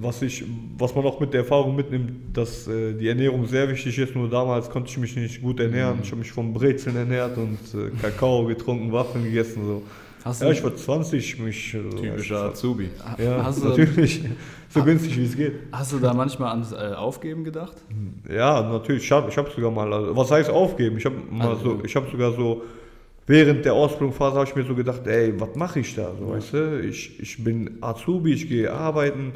was, ich, was man auch mit der Erfahrung mitnimmt, dass äh, die Ernährung sehr wichtig ist. Nur damals konnte ich mich nicht gut ernähren. Ich habe mich vom Brezeln ernährt und äh, Kakao getrunken, Waffeln gegessen. So. Hast Ja, du, ich war 20, mich. äh, Typischer Azubi. Ja, hast, du, natürlich. So günstig wie es geht. hast du da manchmal ans äh, Aufgeben gedacht? Ja, natürlich. Ich habe ich hab sogar mal, also, was heißt aufgeben? Ich habe mal Also- so, ich habe sogar so, während der Ausbildungsphase habe ich mir so gedacht, ey, was mache ich da? So, weißt du, ich, ich bin Azubi, ich gehe arbeiten.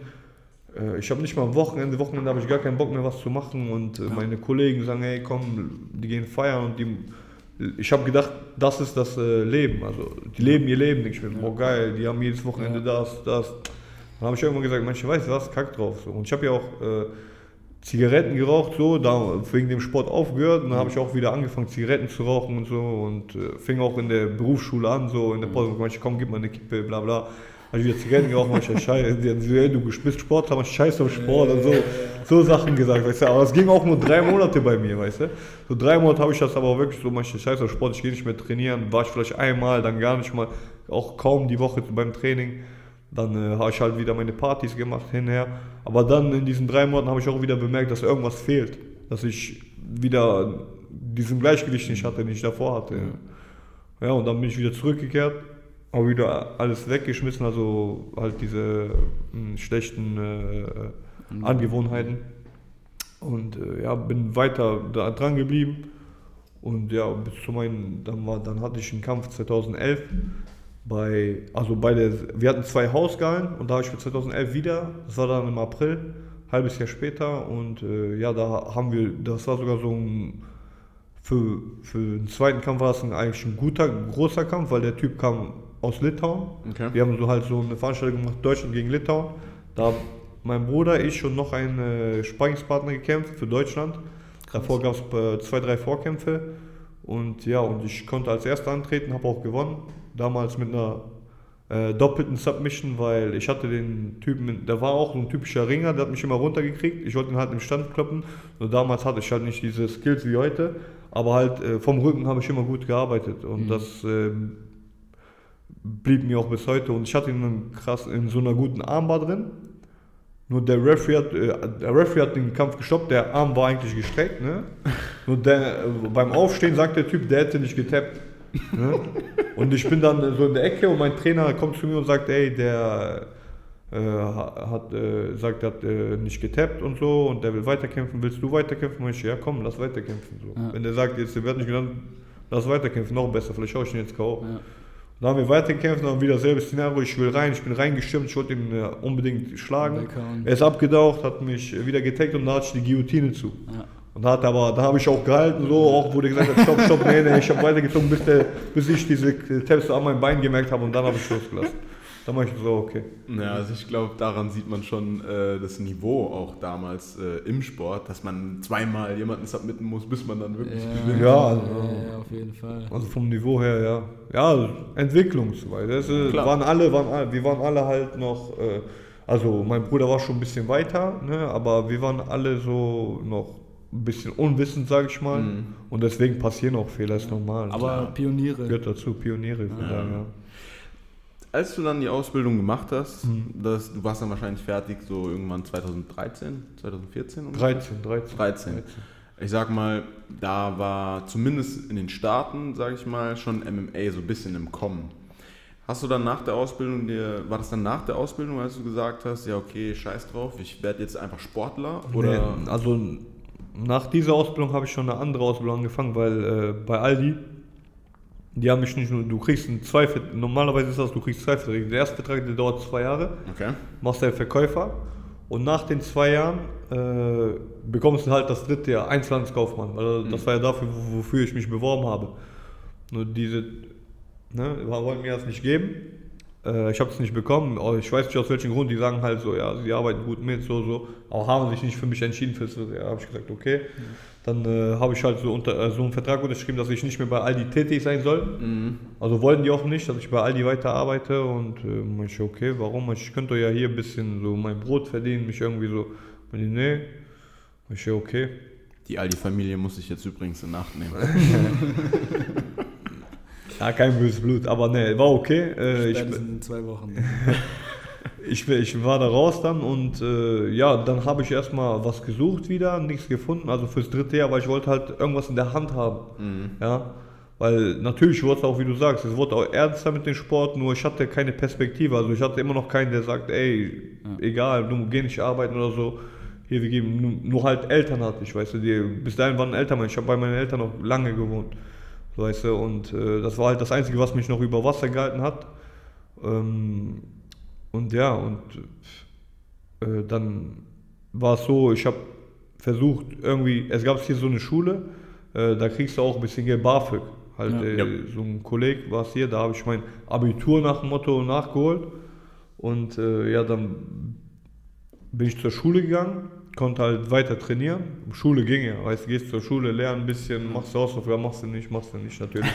Äh, Ich habe nicht mal am Wochenende, Wochenende habe ich gar keinen Bock mehr was zu machen und äh, meine Kollegen sagen, hey komm, die gehen feiern und die, ich habe gedacht, das ist das äh, Leben, also die leben ihr Leben, denke ich mir, boah geil, die haben jedes Wochenende das, das. Dann habe ich irgendwann gesagt, manche weißt du was, kack drauf. So. Und ich habe ja auch Zigaretten geraucht, so, da wegen dem Sport aufgehört. Und dann habe ich auch wieder angefangen, Zigaretten zu rauchen und so. Und äh, fing auch in der Berufsschule an, so in der Pause. Manche, komm, gib mal eine Kippe, bla bla. Habe ich wieder Zigaretten geraucht, manche, scheiße, haben du bist Sportler, manche, scheiß auf Sport und so. So Sachen gesagt, weißt du. Aber es ging auch nur drei Monate bei mir, weißt du. So drei Monate habe ich das aber wirklich so, manche, scheiß auf Sport, ich gehe nicht mehr trainieren. War ich vielleicht einmal, dann gar nicht mal, auch kaum die Woche beim Training. Dann äh, habe ich halt wieder meine Partys gemacht hinher. Aber dann in diesen drei Monaten habe ich auch wieder bemerkt, dass irgendwas fehlt. Dass ich wieder diesen Gleichgewicht nicht hatte, den ich davor hatte. Ja, und dann bin ich wieder zurückgekehrt, habe wieder alles weggeschmissen, also halt diese mh, schlechten äh, Angewohnheiten. Und äh, ja, bin weiter da dran geblieben. Und ja, bis zu meinen, dann, war, dann hatte ich einen Kampf 2011 bei, also bei der, wir hatten zwei Hausgallen und da habe ich für 2011 wieder, das war dann im April, halbes Jahr später und äh, ja, da haben wir, das war sogar so ein, für, für den zweiten Kampf war es ein, eigentlich ein guter, großer Kampf, weil der Typ kam aus Litauen. Okay. Wir haben so halt so eine Veranstaltung gemacht, Deutschland gegen Litauen. Da haben mein Bruder, ich und noch ein äh, Sparringspartner gekämpft für Deutschland. Davor gab es äh, zwei, drei Vorkämpfe. Und ja, und ich konnte als Erster antreten, habe auch gewonnen. Damals mit einer äh, doppelten Submission, weil ich hatte den Typen, der war auch so ein typischer Ringer, der hat mich immer runtergekriegt. Ich wollte ihn halt im Stand kloppen. Nur damals hatte ich halt nicht diese Skills wie heute. Aber halt äh, vom Rücken habe ich immer gut gearbeitet. Und das ähm, blieb mir auch bis heute. Und ich hatte ihn krass, in so einer guten Armbar drin. Nur der Referee, hat, äh, der Referee hat den Kampf gestoppt, der Arm war eigentlich gestreckt. Ne? Nur der, äh, beim Aufstehen sagt der Typ, der hätte nicht getappt. Ne? Und ich bin dann so in der Ecke und mein Trainer kommt zu mir und sagt, ey, der äh, hat, äh, sagt, hat äh, nicht getappt und so und der will weiterkämpfen. Willst du weiterkämpfen? Und ich, ja komm, lass weiterkämpfen. So. Ja. Wenn der sagt, jetzt der wird nicht genannt, lass weiterkämpfen, noch besser, vielleicht schaue ich ihn jetzt K.O. Ja. Dann haben wir weitergekämpft, dann wieder selbes Szenario, ich will rein, ich bin reingestürmt, ich wollte ihn äh, unbedingt schlagen. Er ist abgetaucht, hat mich äh, wieder getaggt und da hatte ich die Guillotine zu. Ja. Und da hat er aber, da habe ich auch gehalten, so, auch wo der gesagt hat, stopp, stopp, nee, nee, ich habe weitergezogen, bis, der, bis ich diese Taps an meinem Bein gemerkt habe und dann habe ich losgelassen. Dann war ich so, okay. Ja, also ich glaube, daran sieht man schon äh, das Niveau auch damals äh, im Sport, dass man zweimal jemanden submitten muss, bis man dann wirklich gewinnt. Ja, also- ja, ja, auf jeden Fall. Also vom Niveau her, ja. Ja, Entwicklungsweise. Das, äh, waren alle, waren alle, wir waren alle halt noch, äh, also mein Bruder war schon ein bisschen weiter, ne, aber wir waren alle so noch ein bisschen unwissend, sag ich mal. Mhm. Und deswegen passieren auch Fehler, ist normal. Aber Pioniere. gehört dazu, Pioniere. Von Ja. daher, ja. Als du dann die Ausbildung gemacht hast, Mhm. das, du warst dann wahrscheinlich fertig so irgendwann 2013, 2014 ungefähr? 13, 13. 13. Ich sag mal, da war zumindest in den Staaten, sag ich mal, schon MMA so ein bisschen im Kommen. Hast du dann nach der Ausbildung dir, war das dann nach der Ausbildung, als du gesagt hast, ja okay, scheiß drauf, ich werde jetzt einfach Sportler? Oder? Nee, also nach dieser Ausbildung habe ich schon eine andere Ausbildung angefangen, weil äh, bei Aldi, die haben mich nicht nur, du kriegst einen zwei, Vert- normalerweise ist das, du kriegst zwei Verträge. Der erste Vertrag, der dauert zwei Jahre, Okay. machst du Verkäufer und nach den zwei Jahren äh, bekommst du halt das dritte Jahr Einzelhandelskaufmann, weil das war ja dafür, wo- wofür ich mich beworben habe. Nur diese, ne, wollten mir das nicht geben. Äh, ich habe es nicht bekommen. Ich weiß nicht aus welchem Grund. Die sagen halt so, ja, sie arbeiten gut mit, so, so. Aber haben sich nicht für mich entschieden. Fürs, ja, habe ich gesagt, okay. Dann äh, habe ich halt so, unter, äh, so einen Vertrag unterschrieben, dass ich nicht mehr bei Aldi tätig sein soll. Mhm. Also wollten die auch nicht, dass ich bei Aldi weiter arbeite und äh, ich, okay, warum? Ich könnte ja hier ein bisschen so mein Brot verdienen, mich irgendwie so, meinte ich, nee. Ich okay. Die Aldi-Familie muss ich jetzt übrigens in Acht nehmen. Ja, kein böses Blut, aber nee, war okay. Äh, ich, in zwei Wochen. ich, ich war da raus dann und äh, ja, dann habe ich erstmal was gesucht wieder, nichts gefunden, also fürs dritte Jahr, weil ich wollte halt irgendwas in der Hand haben. Mhm. Ja, Weil natürlich wurde es auch, wie du sagst, es wurde auch ernster mit dem Sport, nur ich hatte keine Perspektive. Also ich hatte immer noch keinen, der sagt, ey, egal, du geh nicht arbeiten oder so. Hier, wir geben, nur, nur halt Eltern hatte ich, weißt du, die, bis dahin waren Eltern, ich habe bei meinen Eltern noch lange gewohnt, weißt du, und äh, das war halt das Einzige, was mich noch über Wasser gehalten hat. Ähm, und ja, und äh, dann war es so, ich habe versucht, irgendwie, es gab hier so eine Schule, äh, da kriegst du auch ein bisschen Geld BAföG. Halt, Ja. äh, Ja. so ein Kollege war es hier, da habe ich mein Abitur nach dem Motto nachgeholt. Und äh, ja, dann bin ich zur Schule gegangen, konnte halt weiter trainieren. Schule ging ja, weißt du, gehst zur Schule, lernst ein bisschen, machst du Hausaufgaben, machst du nicht, machst du nicht natürlich.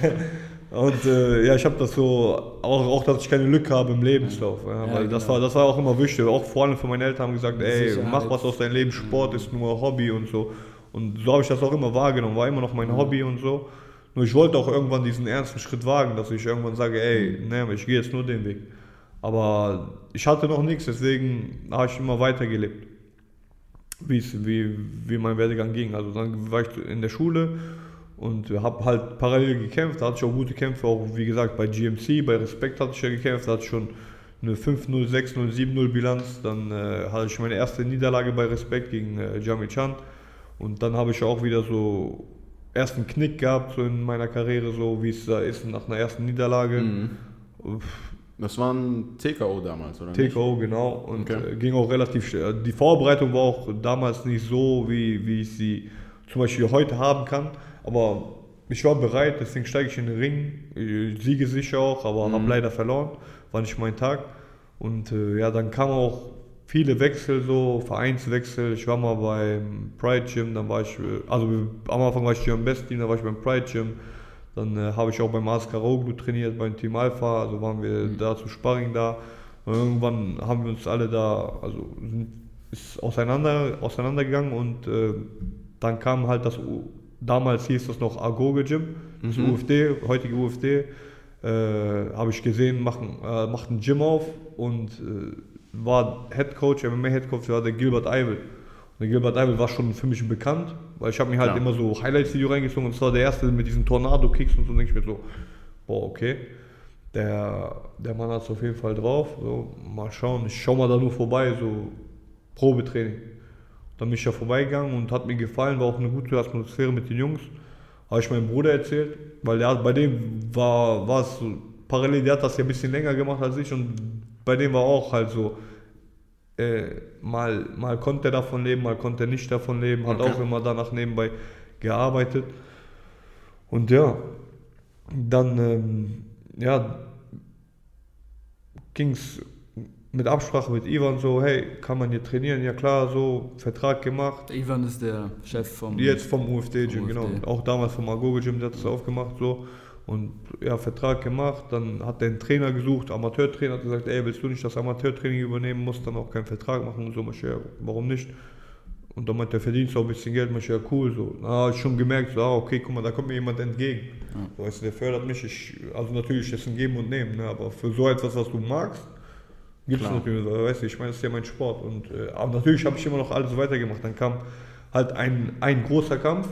Und äh, ja, ich habe das so, auch, auch, dass ich keine Lücke habe im Lebenslauf. Ja, Ja, weil das, genau. war, das war auch immer wichtig. Auch vor allem für meine Eltern haben gesagt, ey, Sicherheit. mach was aus deinem Leben, Sport ist nur Hobby und so. Und so habe ich das auch immer wahrgenommen, war immer noch mein Hobby und so. Nur ich wollte auch irgendwann diesen ernsten Schritt wagen, dass ich irgendwann sage, ey, ne, ich gehe jetzt nur den Weg. Aber ich hatte noch nichts, deswegen habe ich immer weitergelebt, wie, wie, mein Werdegang ging. Also dann war ich in der Schule und habe halt parallel gekämpft, da hatte ich auch gute Kämpfe, auch wie gesagt bei GMC, bei Respekt hatte ich ja gekämpft, da hatte ich schon eine 5-0, 6-0, 7-0 Bilanz. Dann äh, hatte ich meine erste Niederlage bei Respekt gegen äh, Jamie Chan. Und dann habe ich auch wieder so ersten Knick gehabt so in meiner Karriere, so wie es da ist nach einer ersten Niederlage. Uff, Das war ein TKO damals, oder nicht? TKO, genau. Und Okay. äh, ging auch relativ schnell. Die Vorbereitung war auch damals nicht so, wie, wie ich sie zum Beispiel heute haben kann. Aber ich war bereit, deswegen steige ich in den Ring. Ich siege sicher auch, aber habe leider verloren. War nicht mein Tag. Und äh, ja, dann kamen auch viele Wechsel, so Vereinswechsel. Ich war mal beim Pride Gym, dann war ich, äh, also am Anfang war ich hier Best Team, dann war ich beim Pride Gym. Dann äh, habe ich auch beim Askar Roglu trainiert, beim Team Alpha, also waren wir da zu Sparring da. Und irgendwann haben wir uns alle da, also sind, ist auseinander, auseinandergegangen und äh, dann kam halt das, U damals hieß das noch Agoge Gym, das UFD, heutige UFD, äh, habe ich gesehen, machen, äh, macht ein Gym auf und äh, war Head Coach, MMA Head Coach war der Gilbert Eivel. Gilbert Eivel war schon für mich bekannt, weil ich habe mir halt Klar. immer so Highlights-Video reingezogen und zwar der erste mit diesen Tornado-Kicks und so, denke ich mir so, boah, okay. Der, der Mann hat es auf jeden Fall drauf. So, mal schauen, ich schau mal da nur vorbei, so Probetraining. Dann bin ich da vorbeigegangen und hat mir gefallen, war auch eine gute Atmosphäre mit den Jungs. Habe ich meinem Bruder erzählt, weil der, bei dem war, war es so, parallel, der hat das ja ein bisschen länger gemacht als ich und bei dem war auch halt so, äh, mal, mal konnte er davon leben, mal konnte er nicht davon leben, hat Okay. auch immer danach nebenbei gearbeitet. Und ja, dann ähm, ja, ging es mit Absprache mit Ivan so, hey, kann man hier trainieren? Ja klar, so, Vertrag gemacht. Ivan ist der Chef vom. Jetzt vom UFD-Gym, Vom genau. UFD. Auch damals vom Agogo-Gym, der hat es aufgemacht so. Und ja, Vertrag gemacht, dann hat der einen Trainer gesucht, Amateurtrainer, hat gesagt, ey, willst du nicht das Amateurtraining übernehmen, musst dann auch keinen Vertrag machen und so. Ich, ja, warum nicht? Und dann meinte der verdienst auch ein bisschen Geld, ich, ja cool, so. Na, schon gemerkt, so, ah, okay, guck mal, da kommt mir jemand entgegen. So, weißt du, der fördert mich, ich, also natürlich ist ein Geben und Nehmen, ne, aber für so etwas, was du magst, gibt es natürlich, weißt du, ich meine, das ist ja mein Sport. Und, äh, aber natürlich habe ich immer noch alles weitergemacht. Dann kam halt ein, ein großer Kampf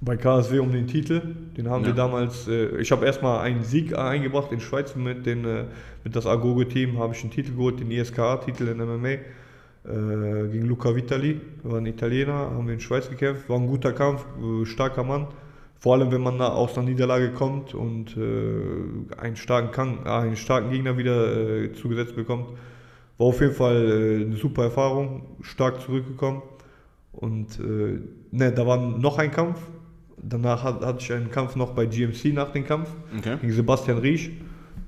bei KSW um den Titel. Den haben Ja. wir damals, äh, ich habe erstmal einen Sieg eingebracht in Schweiz mit, den, äh, mit das Agogo-Team, habe ich einen Titel geholt, den ISKA-Titel in MMA. Äh, gegen Luca Vitali, war ein Italiener, haben wir in Schweiz gekämpft, war ein guter Kampf, äh, starker Mann. Vor allem, wenn man da aus einer Niederlage kommt und äh, einen, starken äh, einen starken Gegner wieder äh, zugesetzt bekommt. War auf jeden Fall äh, eine super Erfahrung, stark zurückgekommen. Und äh, ne, da war noch ein Kampf. Danach hat, hatte ich einen Kampf noch bei GMC nach dem Kampf Okay. gegen Sebastian Riesch.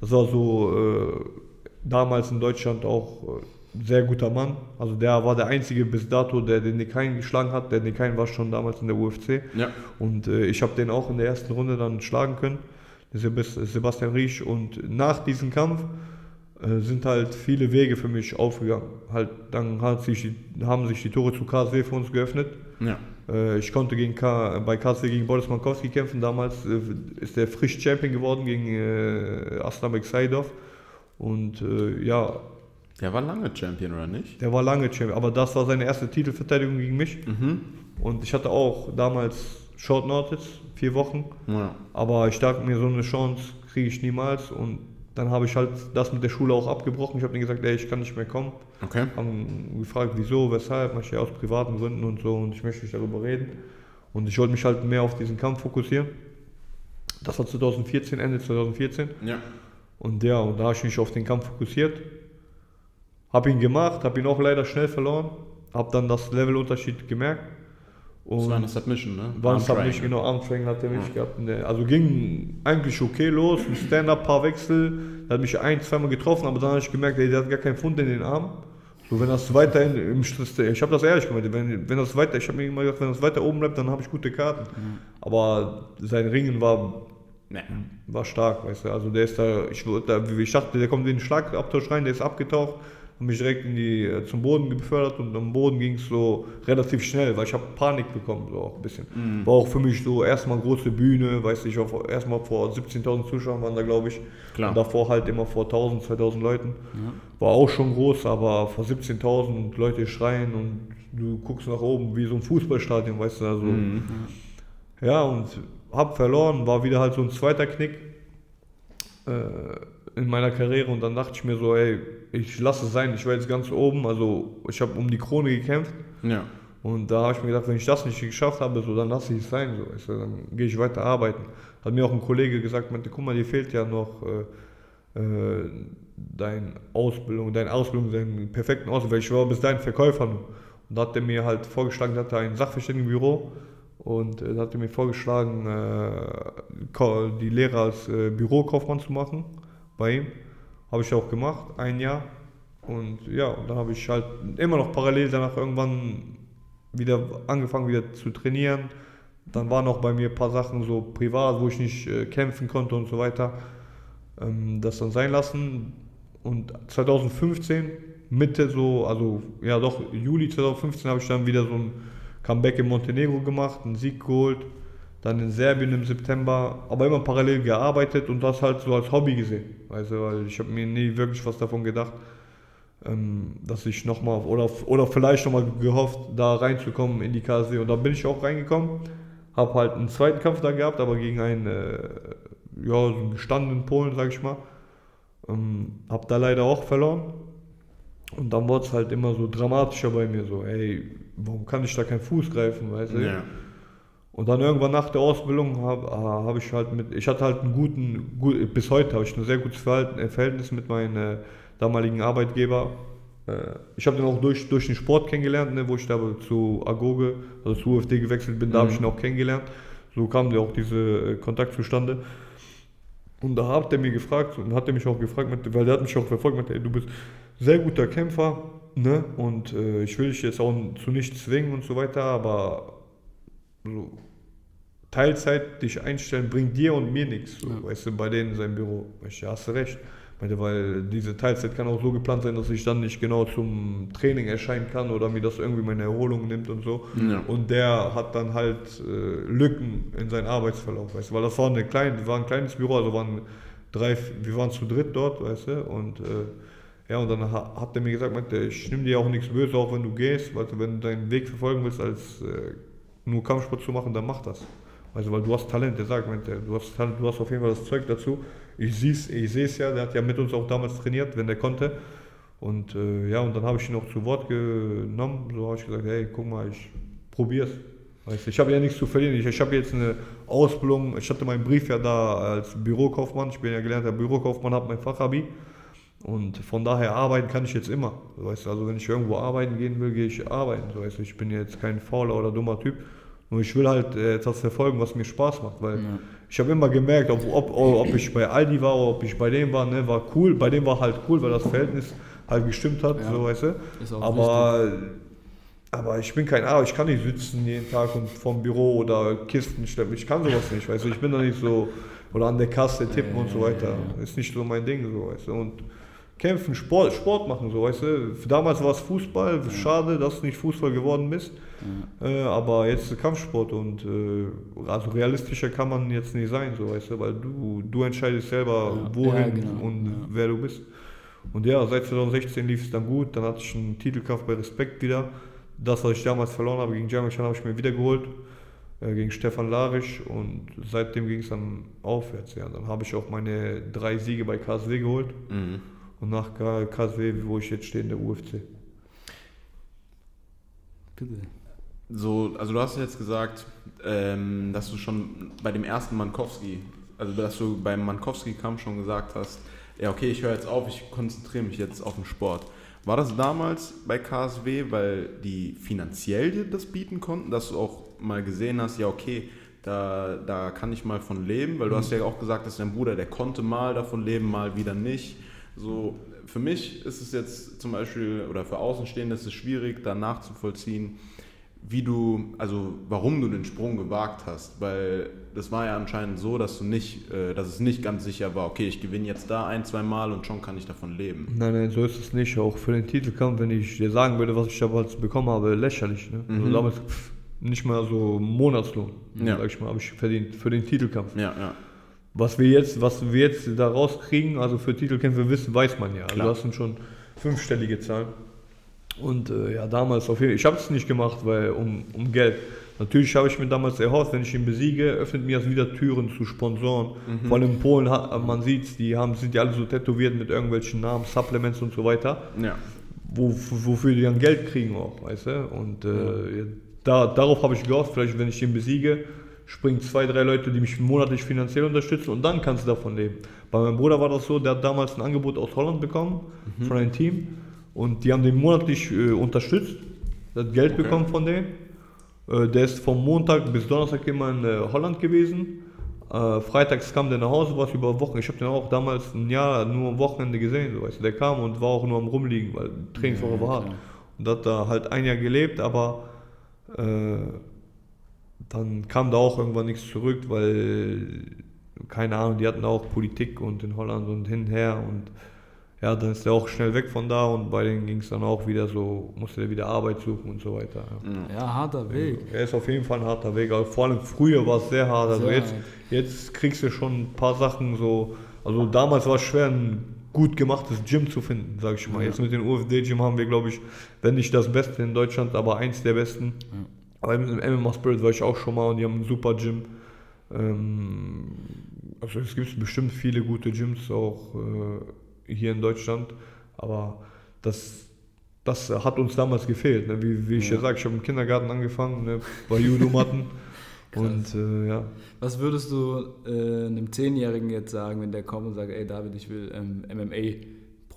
Das war so äh, damals in Deutschland auch äh, sehr guter Mann. Also der war der einzige bis dato, der den Nikain geschlagen hat. Der Nikain war schon damals in der UFC. Ja. Und äh, ich habe den auch in der ersten Runde dann schlagen können, Sebastian Riesch. Und nach diesem Kampf äh, sind halt viele Wege für mich aufgegangen. Halt, dann sich, die- haben sich die Tore zu KSW für uns geöffnet. Ja. Äh, ich konnte gegen K bei KSW gegen Boris Mankowski kämpfen. Damals äh, ist er frisch Champion geworden gegen äh, Aslan Saidov. Und äh, ja, Der war lange Champion, oder nicht? der war lange Champion, aber das war seine erste Titelverteidigung gegen mich. Mhm. Und ich hatte auch damals Short Notice, vier Wochen. Ja. Aber ich dachte mir, so eine Chance kriege ich niemals. Und dann habe ich halt das mit der Schule auch abgebrochen. Ich habe denen gesagt, ey, ich kann nicht mehr kommen. Okay. Haben gefragt, wieso, weshalb, manche aus privaten Gründen und so. Und ich möchte nicht darüber reden. Und ich wollte mich halt mehr auf diesen Kampf fokussieren. Das war 2014, Ende 2014. Ja. Und ja, und da habe ich mich auf den Kampf fokussiert. Habe ihn gemacht, habe ihn auch leider schnell verloren. Habe dann das Levelunterschied gemerkt. Das Und war eine Submission, ne? war ein Arm Submission, Triangle. genau, Armstrang hat er mich gehabt. Ne, Also ging eigentlich okay los, ein Stand-Up, paar Wechsel. Der hat mich ein, zweimal getroffen, aber dann habe ich gemerkt, ey, der hat gar keinen Pfund in den Arm. So, wenn das weiterhin im Stress, ich habe das ehrlich gemeint, wenn, wenn das weiter, ich habe mir immer gedacht, wenn das weiter oben bleibt, dann habe ich gute Karten. Aber sein Ringen war Nee. war stark, weißt du. Also der ist da, ich, da, ich dachte, der kommt in den Schlagabtausch rein, der ist abgetaucht, hat mich direkt in die, äh, zum Boden befördert und am Boden ging es so relativ schnell, weil ich habe Panik bekommen, so auch ein bisschen. War auch für mich so erstmal große Bühne, weißt du, ich war erstmal vor 17.000 Zuschauern waren da, glaube ich. Klar. Und davor halt immer vor 1.000, 2.000 Leuten. War auch schon groß, aber vor 17.000 Leute schreien und du guckst nach oben wie so ein Fußballstadion, weißt du, also. Ja, und hab verloren, war wieder halt so ein zweiter Knick äh, in meiner Karriere und dann dachte ich mir so, ey, ich lasse es sein, ich war jetzt ganz oben, also ich habe um die Krone gekämpft Ja. und da habe ich mir gedacht, wenn ich das nicht geschafft habe, so dann lasse ich es sein, so, weißt du, dann gehe ich weiter arbeiten. Hat mir auch ein Kollege gesagt, meinte, guck mal, dir fehlt ja noch äh, äh, deine Ausbildung, deine Ausbildung, deinen perfekten Ausbildung, weil ich war bis dahin Verkäufer nur. Und da hat er mir halt vorgeschlagen, er hatte ein Sachverständigenbüro und äh, da hat er mir vorgeschlagen, äh, die Lehre als Bürokaufmann zu machen bei ihm. Habe ich auch gemacht, ein Jahr. Und ja, und dann habe ich halt immer noch parallel danach irgendwann wieder angefangen wieder zu trainieren. Dann waren auch bei mir ein paar Sachen so privat, wo ich nicht äh, kämpfen konnte und so weiter. Ähm, das dann sein lassen. Und 2015, Mitte so, also ja doch, Juli 2015 habe ich dann wieder so ein Comeback in Montenegro gemacht, einen Sieg geholt. Dann in Serbien im September, aber immer parallel gearbeitet und das halt so als Hobby gesehen. Also, weil ich habe mir nie wirklich was davon gedacht ähm, dass ich nochmal oder, oder vielleicht nochmal gehofft, da reinzukommen in die KSW. Und da bin ich auch reingekommen. Habe halt einen zweiten Kampf da gehabt, aber gegen einen, äh, ja, so einen gestandenen Polen, sag ich mal. Ähm, habe da leider auch verloren. Und dann wurde es halt immer so dramatischer bei mir, so, ey, warum kann ich da keinen Fuß greifen, weißt du? Ja. Und dann irgendwann nach der Ausbildung habe hab ich halt mit, ich hatte halt einen guten, gut, bis heute habe ich ein sehr gutes äh, Verhältnis mit meinem äh, damaligen Arbeitgeber. Äh, ich habe den auch durch, durch den Sport kennengelernt, ne, wo ich da zu Agoge, also zu UFD gewechselt bin, da habe ich ihn auch kennengelernt. So kam der auch dieser äh, Kontakt zustande. Und da hat er mir gefragt und hat er mich auch gefragt, mit, weil der hat mich auch verfolgt, mit, ey, du bist sehr guter Kämpfer, ne? Und äh, ich will dich jetzt auch zu nichts zwingen und so weiter, aber so Teilzeit dich einstellen bringt dir und mir nichts, so, weißt du, bei denen in seinem Büro. Ich, ja, hast du recht. Meinte, weil diese Teilzeit kann auch so geplant sein, dass ich dann nicht genau zum Training erscheinen kann oder mir das irgendwie meine Erholung nimmt und so. Ja. Und der hat dann halt äh, Lücken in seinen Arbeitsverlauf, weißt du, weil das war, eine kleine, war ein kleines Büro, also waren drei, wir waren zu dritt dort, weißt du, und äh, ja, und dann ha- hat er mir gesagt, meinte, ich nehme dir auch nichts böse, auch wenn du gehst, weil du, wenn du deinen Weg verfolgen willst, als äh, nur Kampfsport zu machen, dann mach das. Also, weil du hast Talent, der sagt, du hast Talent, du hast auf jeden Fall das Zeug dazu. Ich sehe ich sehe es ja, der hat ja mit uns auch damals trainiert, wenn der konnte. Und äh, ja, und dann habe ich ihn auch zu Wort genommen. So habe ich gesagt, hey, guck mal, ich probier's. Weißt, ich habe ja nichts zu verlieren. Ich, ich habe jetzt eine Ausbildung, ich hatte meinen Brief ja da als Bürokaufmann. Ich bin ja gelernter Bürokaufmann, habe mein Fachabi. Und von daher arbeiten kann ich jetzt immer. Weißt also wenn ich irgendwo arbeiten gehen will, gehe ich arbeiten. Weißt ich bin jetzt kein fauler oder dummer Typ. Nur ich will halt äh, etwas verfolgen, was mir Spaß macht. Weil ich habe immer gemerkt, ob, ob, ob ich bei Aldi war oder ob ich bei dem war, ne, war cool. Bei dem war halt cool, weil das Verhältnis halt gestimmt hat, Ja. so weißt du. Aber, aber ich bin kein Arzt, ich kann nicht sitzen jeden Tag und vom Büro oder Kisten schleppen. Ich kann sowas nicht, weißt du. Ich bin da nicht so, oder an der Kasse tippen und so weiter. Ist nicht so mein Ding, so weißt du. Und kämpfen, Sport, Sport machen, so weißt du. Damals war es Fußball, schade, dass du nicht Fußball geworden bist. Äh, aber jetzt Kampfsport und äh, also realistischer kann man jetzt nicht sein, so weißt du, weil du, du entscheidest selber, Ja. wohin Ja, genau. und Ja. wer du bist. Und ja, seit 2016 lief es dann gut, dann hatte ich einen Titelkampf bei Respekt wieder. Das, was ich damals verloren habe gegen Jamie Chan, habe ich mir wieder geholt. äh, gegen Stefan Larisch und seitdem ging es dann aufwärts. Ja. Dann habe ich auch meine drei Siege bei KSW geholt Mhm. Und nach KSW, wo ich jetzt stehe, in der UFC. Bitte. So, also du hast jetzt gesagt, ähm, dass du schon bei dem ersten Mankowski, also dass du beim Mankowski-Kampf schon gesagt hast, ja okay, ich höre jetzt auf, ich konzentriere mich jetzt auf den Sport. War das damals bei KSW, weil die finanziell dir das bieten konnten, dass du auch mal gesehen hast, ja okay, da, da kann ich mal von leben, weil du hast ja auch gesagt, dass dein Bruder, der konnte mal davon leben, mal wieder nicht. So, für mich ist es jetzt zum Beispiel, oder für Außenstehende ist es schwierig, da nachzuvollziehen, wie du, also warum du den Sprung gewagt hast, weil das war ja anscheinend so, dass du nicht, äh, dass es nicht ganz sicher war, okay, ich gewinne jetzt da ein, zwei Mal und schon kann ich davon leben. Nein, nein, so ist es nicht. Auch für den Titelkampf, wenn ich dir sagen würde, was ich damals bekommen habe, lächerlich. Ne? Also damals pff, nicht mal so Monatslohn, Ja. sag ich mal, habe ich verdient für den Titelkampf. Ja, ja. Was wir jetzt, was wir jetzt da rauskriegen, also für Titelkämpfe wissen, weiß man ja. Also Klar. das sind schon fünfstellige Zahlen. Und äh, ja, damals auf jeden Fall, ich habe es nicht gemacht, weil um, um Geld. Natürlich habe ich mir damals erhofft, wenn ich ihn besiege, öffnet mir das wieder Türen zu Sponsoren. Vor allem in Polen, hat, man sieht die haben, sind ja alle so tätowiert mit irgendwelchen Namen, Supplements und so weiter Ja. wo, wofür die dann Geld kriegen auch, weißt du? Und äh, da, darauf habe ich gehofft, vielleicht wenn ich ihn besiege, springen zwei, drei Leute, die mich monatlich finanziell unterstützen und dann kannst du davon leben. Bei meinem Bruder war das so, der hat damals ein Angebot aus Holland bekommen von einem Team und die haben den monatlich äh, unterstützt, der hat Geld Okay. bekommen von denen. Äh, der ist vom Montag bis Donnerstag immer in äh, Holland gewesen. Äh, freitags kam der nach Hause, was über Wochen. Ich habe den auch damals ein Jahr nur am Wochenende gesehen. So, weißt du. Der kam und war auch nur am Rumliegen, weil die Trainingswoche Ja, war hart. Und hat da halt ein Jahr gelebt, aber äh, dann kam da auch irgendwann nichts zurück, weil, keine Ahnung, die hatten auch Politik und in Holland und hin und her und ja, dann ist er auch schnell weg von da und bei denen ging es dann auch wieder so, musste er wieder Arbeit suchen und so weiter. Ja. Ja, harter Weg. Er ist auf jeden Fall ein harter Weg, aber vor allem früher war es sehr hart. Also Sehr jetzt, jetzt kriegst du schon ein paar Sachen so, also damals war es schwer, ein gut gemachtes Gym zu finden, sag ich mal. Jetzt mit dem UFD-Gym haben wir, glaube ich, wenn nicht das Beste in Deutschland, aber eins der besten. Aber mit dem MMA Spirit war ich auch schon mal und die haben ein super Gym. Ähm, also es gibt bestimmt viele gute Gyms auch äh, hier in Deutschland, aber das, das hat uns damals gefehlt. Ne? Wie, wie ich ja, sage, ich habe im Kindergarten angefangen, ne? bei Judomatten und äh, ja. Was würdest du äh, einem Zehnjährigen jetzt sagen, wenn der kommt und sagt, ey David, ich will ähm,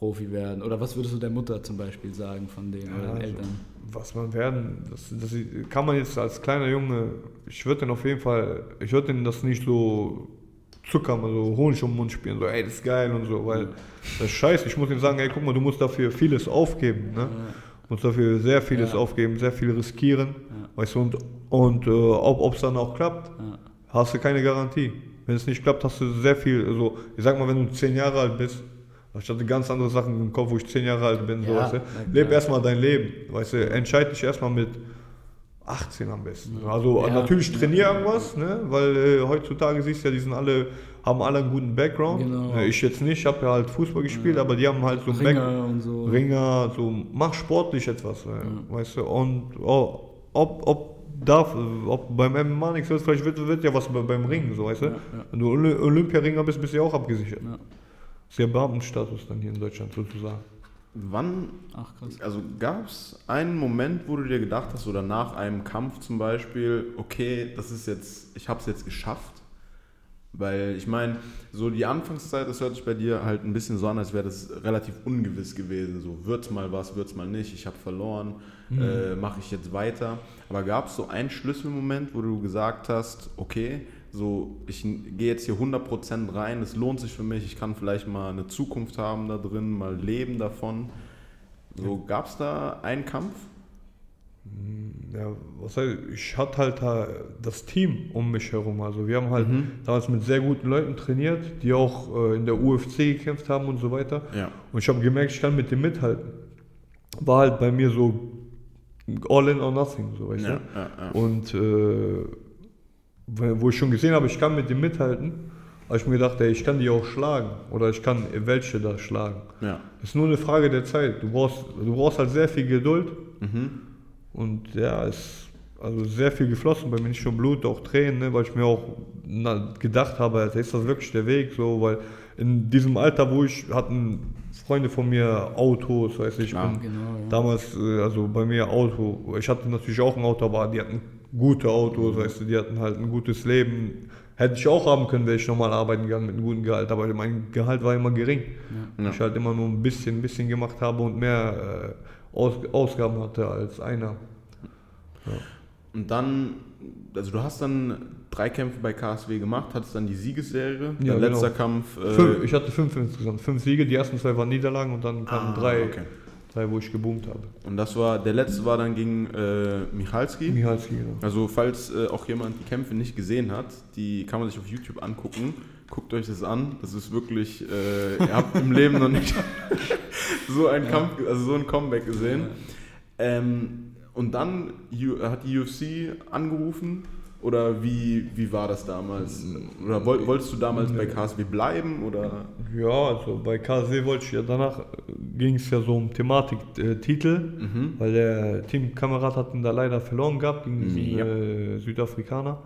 MMA-Profi werden? Oder was würdest du der Mutter zum Beispiel sagen von denen oder den also, Eltern? Was man werden, das, das kann man jetzt als kleiner Junge, ich würde den auf jeden Fall, ich würde den das nicht so Zucker, also Honig um den Mund spielen, so ey, das ist geil und so, weil das ist scheiße. Ich muss ihm sagen, ey, guck mal, du musst dafür vieles aufgeben, ne? Du musst dafür sehr vieles Ja. aufgeben, sehr viel riskieren, weißt du, und, und äh, ob es dann auch klappt, Ja. hast du keine Garantie. Wenn es nicht klappt, hast du sehr viel, also ich sag mal, wenn du zehn Jahre alt bist, ich hatte ganz andere Sachen im Kopf, wo ich zehn Jahre alt bin, so, Ja, weißt du? leb erstmal dein Leben, weißt du, entscheid dich erstmal mit 18 am besten. Also Ja. natürlich trainier irgendwas, ne? weil äh, heutzutage siehst du ja, die sind alle, haben alle einen guten Background. Genau. Äh, Ich jetzt nicht, ich habe ja halt Fußball gespielt, aber die haben halt so einen Back- Ringer und so. Ringer, so mach sportlich etwas, äh, weißt du, und oh, ob, ob darf, ob beim MMA nichts wird, vielleicht wird, wird ja was bei- beim Ringen, so weißt du. Ja, ja. Wenn du Oly- Olympiaringer bist, bist du ja auch abgesichert. Ja Beamtenstatus dann hier in Deutschland sozusagen. Wann, Ach krass. also gab es einen Moment, wo du dir gedacht hast, oder nach einem Kampf zum Beispiel, okay, das ist jetzt, ich habe es jetzt geschafft? Weil ich meine, so die Anfangszeit, das hört sich bei dir halt ein bisschen so an, als wäre das relativ ungewiss gewesen. So, wird's mal was, wird's mal nicht, ich habe verloren, äh, mache ich jetzt weiter. Aber gab es so einen Schlüsselmoment, wo du gesagt hast, okay, so ich gehe jetzt hier 100% rein, es lohnt sich für mich, ich kann vielleicht mal eine Zukunft haben da drin, mal leben davon. So, gab es da einen Kampf? Ja, was heißt, ich hatte halt da das Team um mich herum. Also wir haben halt damals mit sehr guten Leuten trainiert, die auch äh, in der UFC gekämpft haben und so weiter. Ja. Und ich habe gemerkt, ich kann mit dem mithalten. War halt bei mir so all in or nothing, so weißt Ja, du. ja, ja. Und äh, wo wo ich schon gesehen habe, ich kann mit dem mithalten, habe ich mir gedacht, ey, ich kann die auch schlagen. Oder ich kann welche da schlagen. Ja. Es ist nur eine Frage der Zeit. Du brauchst, du brauchst halt sehr viel Geduld. Und ja, es, also sehr viel geflossen, bei mir nicht nur Blut, auch Tränen, ne, weil ich mir auch na, gedacht habe, also ist das wirklich der Weg, so, weil in diesem Alter, wo ich hatten Freunde von mir Autos, weiß ich, bin Genau, ja. damals, äh, also bei mir Auto, ich hatte natürlich auch ein Auto, aber die hatten gute Autos, weißt du, die hatten halt ein gutes Leben. Hätte ich auch haben können, wäre ich nochmal arbeiten gegangen mit einem guten Gehalt, aber mein Gehalt war immer gering. Ja. Ich halt immer nur ein bisschen, ein bisschen gemacht habe und mehr äh, Aus, Ausgaben hatte als einer. Und dann, also du hast dann drei Kämpfe bei KSW gemacht, hattest dann die Siegesserie, Ja, dein genau. letzter Kampf. Äh, Fünf, ich hatte fünf insgesamt, fünf Siege, die ersten zwei waren Niederlagen und dann kamen ah, drei, okay. Drei, wo ich geboomt habe. Und das war, der letzte war dann gegen äh, Michalski. Michalski, genau. Also falls äh, auch jemand die Kämpfe nicht gesehen hat, die kann man sich auf YouTube angucken. Guckt euch das an. Das ist wirklich, äh, ihr habt im Leben noch nicht so einen Kampf, also so ein Comeback gesehen. Ähm, und dann hat die UFC angerufen oder wie, wie war das damals? Oder woll, wolltest du damals bei KSW bleiben oder? Ja, also bei KSW wollte ich ja danach ging es ja so um Thematik äh, Mhm. weil der Teamkamerad hat ihn da leider verloren gehabt gegen diesen Ja. äh, Südafrikaner.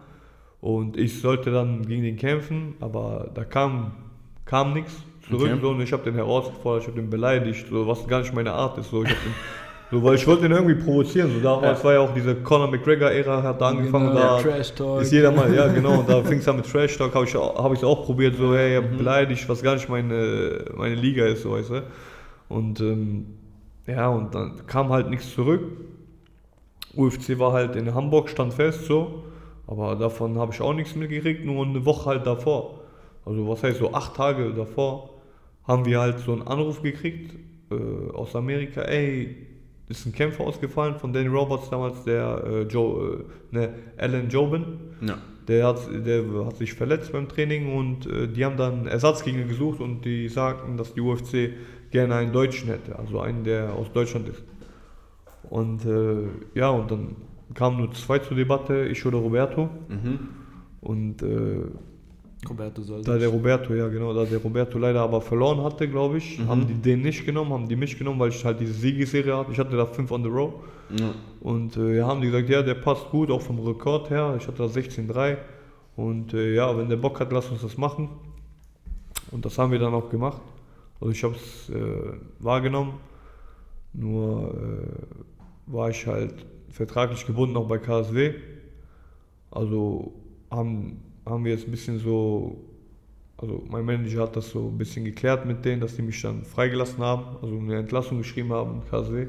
Und ich sollte dann gegen den kämpfen, aber da kam, kam nichts zurück. Okay. So, und ich habe den herausgefordert, ich habe den beleidigt, so, was gar nicht meine Art ist. So, ich hab den, so, weil ich wollte den irgendwie provozieren. So, damals war ja auch diese Conor McGregor-Ära, hat da angefangen. Genau, da, Trash Talk. ist jeder mal, ja genau, und da fing es an mit Trash Talk, habe ich es hab ich's auch probiert, so hey, habt beleidigt, was gar nicht meine, meine Liga ist, so weißt du. Und ähm, ja, und dann kam halt nichts zurück. UFC war halt in Hamburg, stand fest so, aber davon habe ich auch nichts mitgekriegt, nur eine Woche halt davor. Also was heißt so acht Tage davor, haben wir halt so einen Anruf gekriegt äh, aus Amerika, ey, ist ein Kämpfer ausgefallen von Danny Roberts damals, der äh, Joe, äh, ne, Alan Jobin. Ja. Der hat, der hat sich verletzt beim Training und äh, die haben dann Ersatzgegner gesucht und die sagten, dass die UFC gerne einen Deutschen hätte, also einen, der aus Deutschland ist. Und äh, ja, und dann kamen nur zwei zur Debatte, ich oder Roberto. Mhm. Und äh, Roberto soll da der Roberto, ja genau, da der Roberto leider aber verloren hatte, glaube ich, haben die den nicht genommen, haben die mich genommen, weil ich halt diese Siegesserie hatte. Ich hatte da fünf on the row. Ja. Und äh, ja, haben die gesagt, ja, der passt gut, auch vom Rekord her. Ich hatte da 16,3. Und äh, ja, wenn der Bock hat, lass uns das machen. Und das haben wir dann auch gemacht. Also ich habe es äh, wahrgenommen. Nur äh, war ich halt vertraglich gebunden auch bei KSW. Also haben, haben wir jetzt ein bisschen so, also mein Manager hat das so ein bisschen geklärt mit denen, dass die mich dann freigelassen haben, also eine Entlassung geschrieben haben KSW.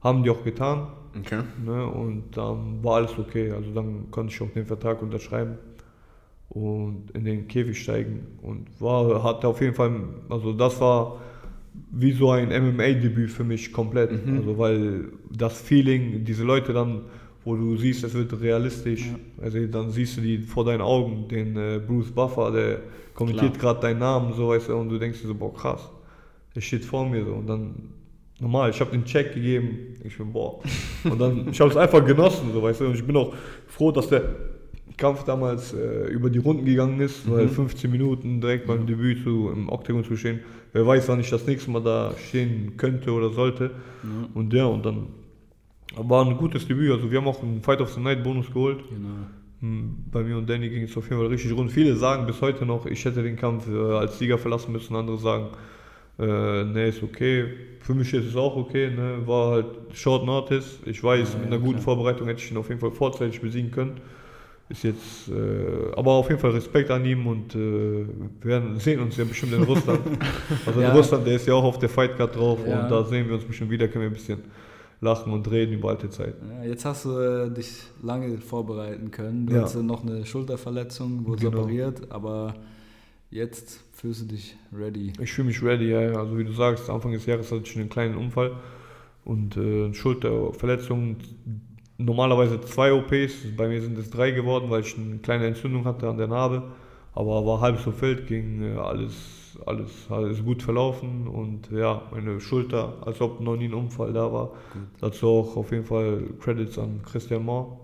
Haben die auch getan. Okay. Ne? Und dann war alles okay. Also dann konnte ich auch den Vertrag unterschreiben und in den Käfig steigen. Und war, hatte auf jeden Fall, also das war wie so ein MMA-Debüt für mich komplett. Also weil das Feeling, diese Leute dann, wo du siehst, es wird realistisch, also dann siehst du die vor deinen Augen, den äh, Bruce Buffer, der kommentiert gerade deinen Namen, so weißt du, und du denkst dir so, boah krass, der steht vor mir so. Und dann normal, ich habe den Check gegeben, ich bin boah. Und dann, ich habe es einfach genossen, so weißt du, und ich bin auch froh, dass der Kampf damals äh, über die Runden gegangen ist, weil 15 Minuten direkt beim Debüt zu, im Oktagon zu stehen, wer weiß, wann ich das nächste Mal da stehen könnte oder sollte. Und ja, und dann war ein gutes Debüt, also wir haben auch einen Fight of the Night Bonus geholt. Genau. Hm, Bei mir und Danny ging es auf jeden Fall richtig rund. Viele sagen bis heute noch, ich hätte den Kampf äh, als Sieger verlassen müssen. Andere sagen, äh, nee, ist okay. Für mich ist es auch okay. Ne? War halt Short Notice. Ich weiß, Ja, mit ja, einer guten klar. Vorbereitung hätte ich ihn auf jeden Fall vorzeitig besiegen können. Ist jetzt, äh, aber auf jeden Fall Respekt an ihm und äh, wir werden, sehen uns ja bestimmt in Russland. Also Ja. in Russland, der ist ja auch auf der Fight Card drauf Ja. und da sehen wir uns bestimmt wieder, können wir ein bisschen lachen und reden über alte Zeiten. Ja, jetzt hast du äh, dich lange vorbereiten können. Du Ja. hattest noch eine Schulterverletzung, wurde Genau. operiert, aber jetzt fühlst du dich ready. Ich fühle mich ready, ja. Also wie du sagst, Anfang des Jahres hatte ich einen kleinen Unfall und äh, Schulterverletzung. Normalerweise zwei OPs, bei mir sind es drei geworden, weil ich eine kleine Entzündung hatte an der Narbe. Aber war halb so wild, ging äh, alles, alles, alles gut verlaufen und ja, meine Schulter, als ob noch nie ein Unfall da war. Dazu auch auf jeden Fall Credits an Christian Mohr,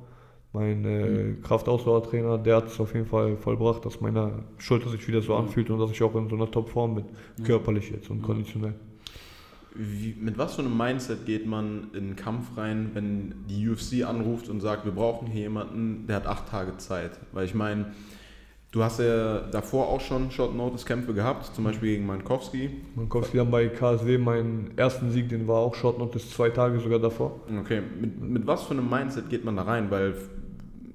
mein äh, Kraftausdauertrainer, der hat es auf jeden Fall vollbracht, dass meine Schulter sich wieder so anfühlt und dass ich auch in so einer Topform bin, körperlich jetzt und konditionell. Wie, mit was für einem Mindset geht man in einen Kampf rein, wenn die UFC anruft und sagt, wir brauchen hier jemanden, der hat acht Tage Zeit? Weil ich meine, du hast ja davor auch schon Short Notice Kämpfe gehabt, zum Beispiel gegen Mankowski. Mankowski dann bei KSW meinen ersten Sieg, den war auch Short Notice zwei Tage sogar davor. Okay, mit, mit was für einem Mindset geht man da rein? Weil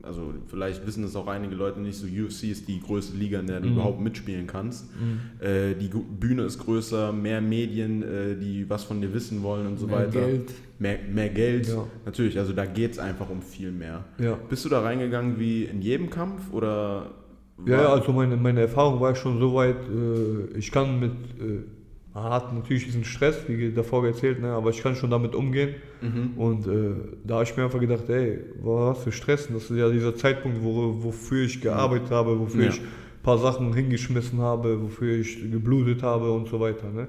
also vielleicht wissen das auch einige Leute nicht, so UFC ist die größte Liga, in der du mhm. überhaupt mitspielen kannst. Mhm. Äh, die Bühne ist größer, mehr Medien, äh, die was von dir wissen wollen und so mehr weiter. Geld. Mehr, mehr Geld. Ja. Natürlich, also da geht es einfach um viel mehr. Ja. Bist du da reingegangen wie in jedem Kampf oder? Ja, also meine, meine Erfahrung war schon so weit, äh, ich kann mit äh, man hat natürlich diesen Stress, wie davor erzählt, ne, aber ich kann schon damit umgehen. Mhm. Und äh, da habe ich mir einfach gedacht, ey, was für Stress? Das ist ja dieser Zeitpunkt, wo, wofür ich gearbeitet habe, wofür ja. ich ein paar Sachen hingeschmissen habe, wofür ich geblutet habe und so weiter. Ne?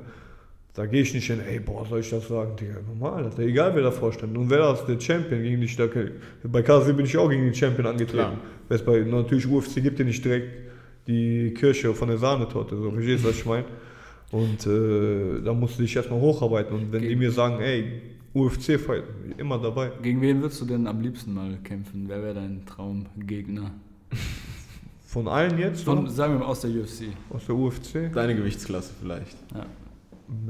Da gehe ich nicht hin, ey, boah, soll ich das sagen? Digga, normal, das ist egal, wer davor stand. Und wer das der Champion gegen dich, da, bei KSW bin ich auch gegen den Champion angetreten. Weil es bei natürlich UFC gibt, dir nicht direkt die Kirche von der Sahnetorte, so, verstehst du, was ich meine? Und äh, da musste ich erstmal hocharbeiten. Und wenn Gegen die mir sagen, ey, UFC-Fight, immer dabei. Gegen wen würdest du denn am liebsten mal kämpfen? Wer wäre dein Traumgegner? Von allen jetzt? Von, sagen wir mal aus der UFC. Aus der UFC? Deine Gewichtsklasse vielleicht. Ja.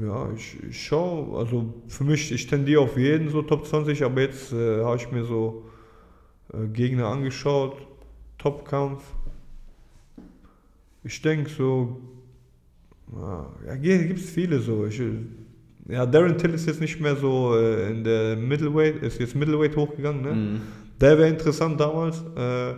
Ja, ich, ich schaue, also für mich, ich tendiere auf jeden so Top 20, aber jetzt äh, habe ich mir so äh, Gegner angeschaut, Topkampf. Ich denke so ja, gibt es viele so. Ich, ja, Darren Till ist jetzt nicht mehr so äh, in der Middleweight, ist jetzt Middleweight hochgegangen, ne? Mhm. Der wäre interessant damals. Äh, äh,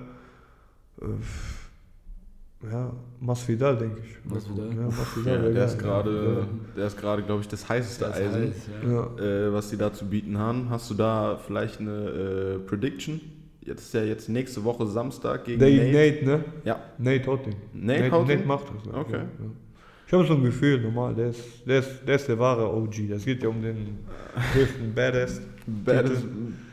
ja, Masvidal, denke ich. Masvidal. Ja, Masvidal ja, der, ist grade, der ist gerade, glaube ich, das heißeste das Eisen, heiß, ja. äh, was die da zu bieten haben. Hast du da vielleicht eine äh, Prediction? Jetzt ist ja jetzt nächste Woche Samstag gegen Nate. Nate, ne? Ja. Nate haut den. Nate, Nate, Nate macht das. Okay. Ja. Ich habe so ein Gefühl, normal, der ist, der, ist, der ist der wahre OG. Das geht ja um den höchsten Baddest. baddest,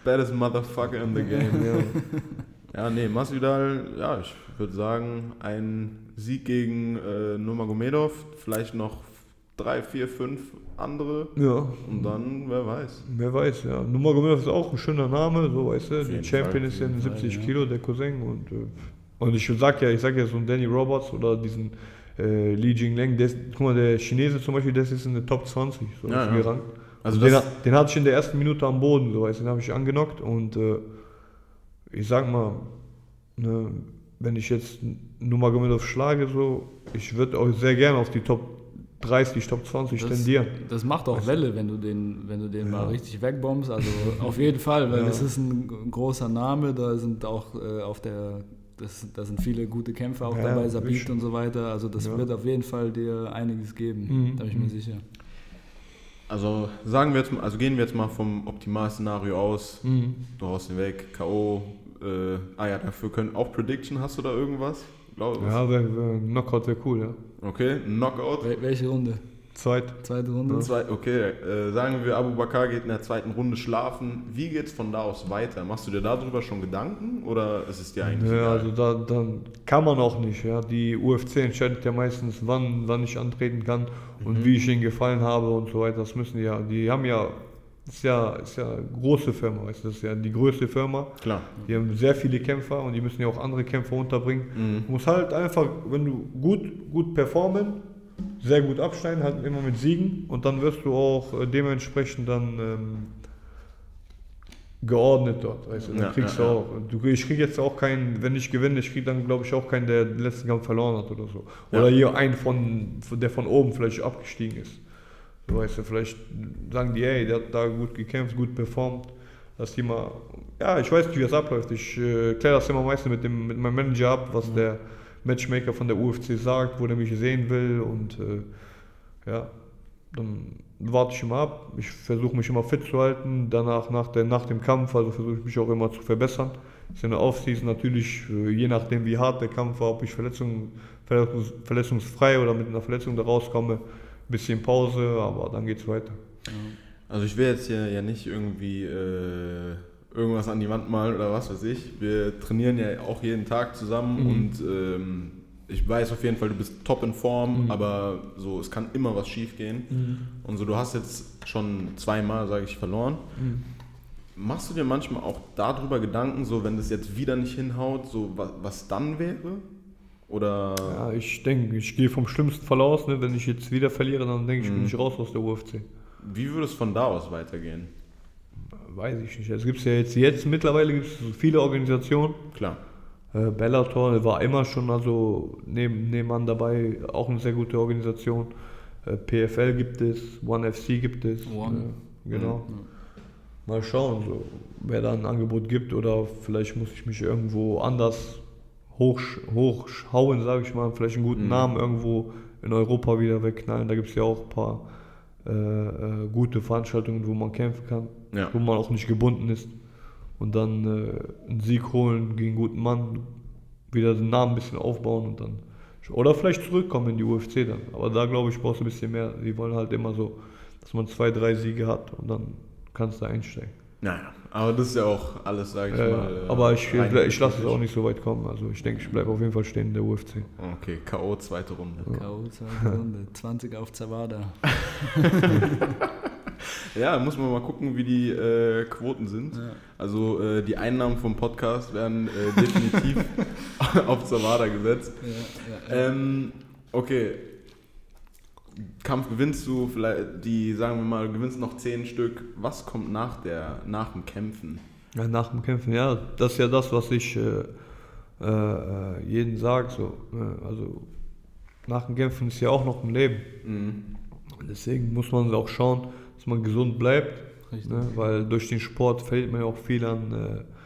baddest Motherfucker in the game. ja. ja, nee, Masvidal, ja, ich würde sagen, ein Sieg gegen äh, Nurmagomedov, vielleicht noch drei, vier, fünf andere. Ja. Und dann, wer weiß. Wer weiß, ja. Nurmagomedov ist auch ein schöner Name, so weißt du. Der Champion Fall, ist ja in 70 Fall, Kilo, der Cousin. Und, äh, und ich sag ja, ich sag ja so ein Danny Roberts oder diesen äh, Li Jingleng, der guck mal, der Chinese zum Beispiel, das ist in der Top 20 so ja, ja. Also, also den, den, hatte ich in der ersten Minute am Boden, so weißt, den habe ich angenockt und äh, ich sag mal, ne, wenn ich jetzt nur mal Nummer auf schlage, so, ich würde auch sehr gerne auf die Top 30, Top 20 das, tendieren. Das macht auch Welle, wenn du den, wenn du den ja. mal richtig wegbombst. Also auf jeden Fall, weil ja. das ist ein großer Name, da sind auch äh, auf der das, da sind viele gute Kämpfer auch ja, dabei, Sabit und so weiter. Also das ja. wird auf jeden Fall dir einiges geben, mhm. da bin ich mir sicher. Also sagen wir jetzt mal, also gehen wir jetzt mal vom Optimalszenario aus. Mhm. Du haust ihn weg, K.O. Äh, ah ja, dafür können auch Prediction, hast du da irgendwas? Glaub, ja, wär, wär, Knockout wäre cool, ja. Okay, Knockout. Wel welche Runde? Zweit. Zweite Runde. Zwei, okay, äh, sagen wir, Abu Bakr geht in der zweiten Runde schlafen. Wie geht es von da aus weiter? Machst du dir darüber schon Gedanken oder ist es dir eigentlich ja, egal? Also da, dann kann man auch nicht. Ja. Die UFC entscheidet ja meistens, wann, wann ich antreten kann und mhm. wie ich ihnen gefallen habe und so weiter. Das müssen die ja, die haben ja, ist ja, ist ja eine große Firma, weißt du, das ist ja die größte Firma. Klar. Die haben sehr viele Kämpfer und die müssen ja auch andere Kämpfer unterbringen. Mhm. Du musst halt einfach, wenn du gut, gut performen, sehr gut abschneiden, halt immer mit Siegen und dann wirst du auch äh, dementsprechend dann ähm, geordnet dort. Weißt du? Dann ja, kriegst ja, du auch. Du, ich krieg jetzt auch keinen, wenn ich gewinne, ich krieg dann glaube ich auch keinen, der den letzten Kampf verloren hat oder so. Oder hier einen von, der von oben vielleicht abgestiegen ist. Weißt du, vielleicht sagen die, ey, der hat da gut gekämpft, gut performt. Dass die mal, ja, ich weiß nicht, wie das abläuft. Ich äh, kläre das immer meistens mit, dem, mit meinem Manager ab, was mhm. der Matchmaker von der UFC sagt, wo der mich sehen will und äh, ja, dann warte ich immer ab. Ich versuche mich immer fit zu halten. Danach, nach, der, nach dem Kampf, also versuche ich mich auch immer zu verbessern. Ist eine Offseason natürlich, äh, je nachdem wie hart der Kampf war, ob ich Verletzung, verletzungs, verletzungsfrei oder mit einer Verletzung da rauskomme, bisschen Pause, aber dann geht es weiter. Also ich will jetzt hier ja nicht irgendwie äh irgendwas an die Wand malen oder was weiß ich. Wir trainieren ja auch jeden Tag zusammen mhm. und ähm, ich weiß auf jeden Fall, du bist top in Form, Mhm. aber so, es kann immer was schief gehen. Und so, du hast jetzt schon zweimal, sage ich, verloren. Mhm. Machst du dir manchmal auch darüber Gedanken, so wenn das jetzt wieder nicht hinhaut, so was, was dann wäre? Oder Ja, ich denke, ich gehe vom schlimmsten Fall aus. Ne? Wenn ich jetzt wieder verliere, dann denke ich, bin Mhm. ich raus aus der UFC. wie würde es von da aus weitergehen? Weiß ich nicht. Es gibt ja jetzt, jetzt mittlerweile gibt es viele Organisationen. Klar. Äh, Bellator war immer schon also neben, nebenan dabei, auch eine sehr gute Organisation. Äh, PFL gibt es, One FC gibt es. One. Äh, genau. Mal schauen, so, wer da ein Angebot gibt oder vielleicht muss ich mich irgendwo anders hoch, hochhauen, sage ich mal. Vielleicht einen guten Mhm. Namen irgendwo in Europa wieder wegknallen. Da gibt es ja auch ein paar äh, äh, gute Veranstaltungen, wo man kämpfen kann, Ja. wo man auch nicht gebunden ist. Und dann äh, einen Sieg holen gegen einen guten Mann, wieder den Namen ein bisschen aufbauen und dann. Oder vielleicht zurückkommen in die UFC dann. Aber da glaube ich, brauchst du ein bisschen mehr. Die wollen halt immer so, dass man zwei, drei Siege hat und dann kannst du einsteigen. Naja, aber das ist ja auch alles, sage ich Äh, mal. aber ich, ich lasse es auch nicht so weit kommen. Also ich denke, ich bleibe auf jeden Fall stehen in der UFC. Okay, K.O. zweite Runde. K.O. zweite Runde. 20 auf Zawada. Ja, muss man mal gucken, wie die äh, Quoten sind. Ja. Also äh, die Einnahmen vom Podcast werden äh, definitiv auf Zawada gesetzt. Ja, ja, ja. Ähm, okay. Kampf gewinnst du, vielleicht die, sagen wir mal, du gewinnst noch 10 Stück. Was kommt nach, der, nach dem Kämpfen? Ja, nach dem Kämpfen, ja, das ist ja das, was ich äh, äh, jeden sage. So, ne? Also nach dem Kämpfen ist ja auch noch ein Leben. Mhm. Deswegen muss man auch schauen, dass man gesund bleibt. Richtig. Ne? Weil durch den Sport verliert man ja auch viel an äh,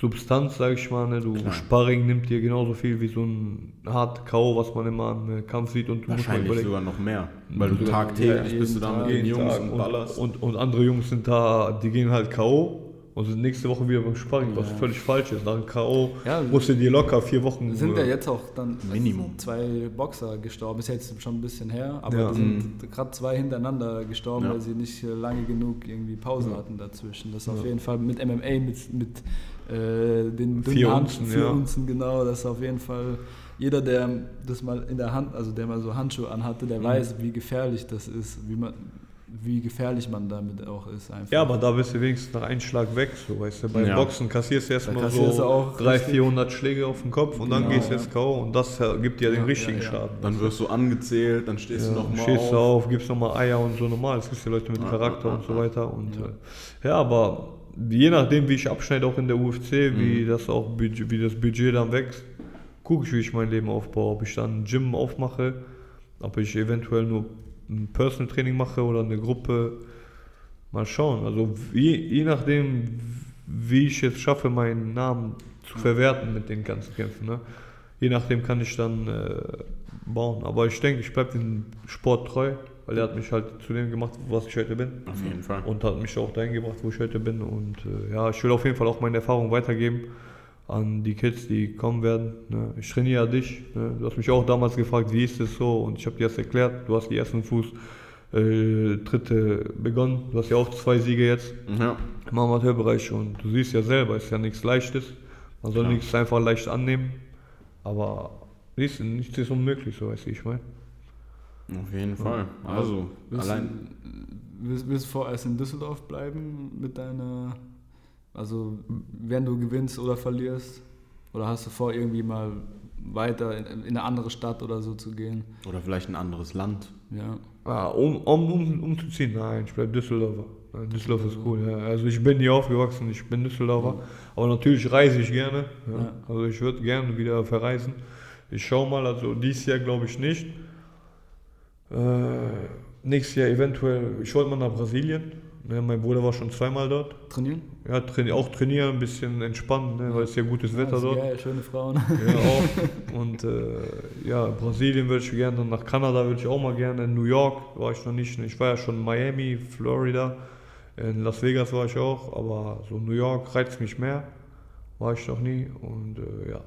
Substanz, sag ich mal. Ne? Du Klar. Sparring nimmt dir genauso viel wie so ein hart K.O., was man immer am äh, Kampf sieht und du musst Wahrscheinlich überlegen. sogar noch mehr. Weil du tagtäglich bist du da mit den Jungs Tag und und, ballerst. und, und andere Jungs sind da, die gehen halt K.O. und sind nächste Woche wieder beim Sparring, was Ja. völlig falsch ist. Nach dem K.O. Ja, musst du dir locker vier Wochen. sind ja äh, jetzt auch dann Minimum. zwei Boxer gestorben. Ist jetzt schon ein bisschen her, aber Ja. die sind gerade zwei hintereinander gestorben, Ja. weil sie nicht lange genug irgendwie Pause hatten dazwischen. Das ist auf jeden Fall mit MMA, mit, mit äh, den dünnen Hand- Unzen, vier ja. Unzen, genau. Das ist auf jeden Fall jeder, der das mal in der Hand, also der mal so Handschuhe anhatte, der Mhm. weiß, wie gefährlich das ist, wie man wie gefährlich man damit auch ist einfach. Ja, aber da bist du wenigstens nach einem Schlag weg, so weißt du. Beim Ja. Boxen kassierst du erstmal so du auch 300, richtig. 400 Schläge auf den Kopf und dann Genau, gehst du ja. ins K.O. und das gibt dir Ja, den ja, richtigen ja. Schaden. Dann wirst du angezählt, dann stehst ja, du nochmal stehst du auf. auf, gibst nochmal Eier und so normal. Es gibt ja Leute mit Charakter und so weiter. Und, Ja. äh, ja, aber je nachdem, wie ich abschneide, auch in der UFC, wie Mhm. das auch Budget, wie das Budget dann wächst, gucke ich, wie ich mein Leben aufbaue. Ob ich dann ein Gym aufmache, ob ich eventuell nur ein Personal Training mache oder eine Gruppe. Mal schauen. Also je, je nachdem, wie ich es schaffe, meinen Namen zu verwerten mit den ganzen Kämpfen. Ne? Je nachdem kann ich dann äh, bauen. Aber ich denke, ich bleibe dem Sport treu, weil er hat mich halt zu dem gemacht, was ich heute bin. Auf jeden Fall. Und hat mich auch dahin gebracht, wo ich heute bin. Und äh, ja, ich will auf jeden Fall auch meine Erfahrung weitergeben an die Kids, die kommen werden. Ne? Ich trainiere ja dich. Ne? Du hast mich auch damals gefragt, wie ist es so? Und ich habe dir das erklärt. Du hast die ersten Fuß. Äh, Tritte begonnen. Du hast ja auch zwei Siege jetzt Ja. im Amateurbereich und du siehst ja selber, es ist ja nichts Leichtes. Man soll Klar. nichts einfach leicht annehmen, aber du, nichts ist unmöglich, so weiß ich, ich meine. Auf jeden Fall. Also, Willst, allein. du, willst, willst du vorerst in Düsseldorf bleiben mit deiner, also wenn du gewinnst oder verlierst? Oder hast du vor, irgendwie mal weiter in, in eine andere Stadt oder so zu gehen? Oder vielleicht ein anderes Land. Ja. Ah, um, um, um, umzuziehen, nein, ich bleibe Düsseldorfer. Düsseldorf ist cool, ja. Also ich bin hier aufgewachsen, ich bin Düsseldorfer, aber natürlich reise ich gerne. Ja. Ja. Also ich würde gerne wieder verreisen. Ich schaue mal, also dieses Jahr glaube ich nicht. Äh, nächstes Jahr eventuell, ich wollte mal nach Brasilien. Ja, mein Bruder war schon zweimal dort. Trainieren? Ja, traini auch trainieren, ein bisschen entspannen, ne, weil es ja gutes Wetter ist dort. Geil, schöne Frauen. Ja, auch. Und äh, ja, Brasilien würde ich gerne, dann nach Kanada würde ich auch mal gerne. New York war ich noch nicht. Ich war ja schon in Miami, Florida, in Las Vegas war ich auch, aber so New York reizt mich mehr. War ich noch nie und äh, ja.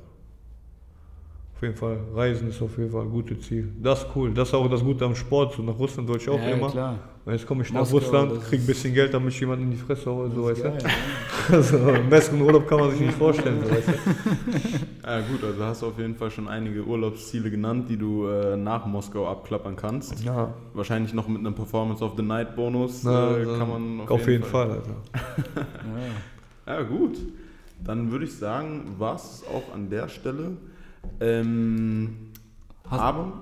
Auf jeden Fall. Reisen ist auf jeden Fall ein gutes Ziel. Das ist cool. Das ist auch das Gute am Sport. So nach Russland wollte ich auch Ja, immer. klar. Und jetzt komme ich nach Moskau, Russland, das krieg ein bisschen Geld, damit ich jemanden in die Fresse hole. So, weißt Geil, du? Also, einen besseren Urlaub kann man sich nicht vorstellen. So, weißt du? Ja gut, also hast du auf jeden Fall schon einige Urlaubsziele genannt, die du äh, nach Moskau abklappern kannst. Ja, Wahrscheinlich noch mit einem Performance of the Night Bonus na, äh, dann kann man auf, jeden Fall. Alter. Ja. Ja gut, dann würde ich sagen, war es auch an der Stelle. Ähm, Hast- aber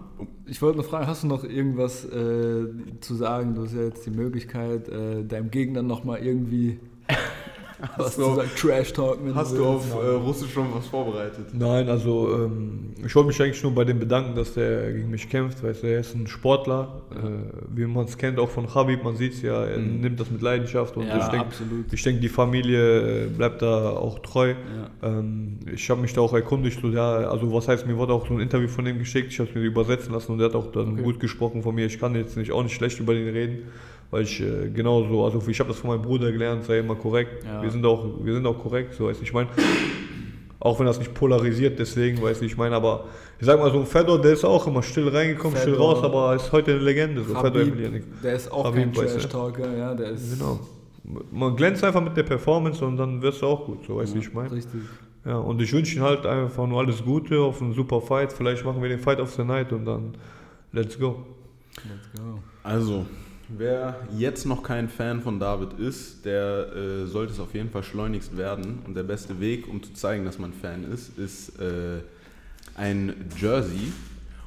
Ich wollte noch fragen, hast du noch irgendwas äh, zu sagen? Du hast ja jetzt die Möglichkeit, äh, deinem Gegner nochmal irgendwie was du auf- sagen, Trash Talk mit hast du auf äh, Russisch schon was vorbereitet? Nein, also ähm, ich wollte mich eigentlich nur bei dem bedanken, dass der gegen mich kämpft, weil er ist ein Sportler, äh, wie man es kennt, auch von Habib, man sieht es ja, er Mhm. nimmt das mit Leidenschaft und Ja, ich denke, absolut. ich denk, die Familie äh, bleibt da auch treu. Ja. Ähm, ich habe mich da auch erkundigt, so, ja, also was heißt, mir wurde auch so ein Interview von ihm geschickt, ich habe es mir übersetzen lassen und er hat auch dann Okay. gut gesprochen von mir. Ich kann jetzt nicht auch nicht schlecht über den reden, weil ich äh, genauso, also ich habe das von meinem Bruder gelernt, sei immer korrekt. Ja. Wir sind auch, wir sind auch korrekt, so weiß ich meine. Auch wenn das nicht polarisiert, deswegen weiß ich meine, aber ich sag mal so ein Fedor, der ist auch immer still reingekommen, still Fedor. raus, aber ist heute eine Legende, so Fedor Habib, Emelianenko. der ist auch Habib, kein weißt du. Trash Talker, ja, der ist Genau. Man glänzt einfach mit der Performance und dann wirst du auch gut, so weißt du, wie ich meine. richtig. Ja, und ich wünsche ihm halt einfach nur alles Gute auf einen super Fight. Vielleicht machen wir den Fight of the Night und dann let's go. Let's go. Also, wer jetzt noch kein Fan von David ist, der äh, sollte es auf jeden Fall schleunigst werden. Und der beste Weg, um zu zeigen, dass man Fan ist, ist äh, ein Jersey.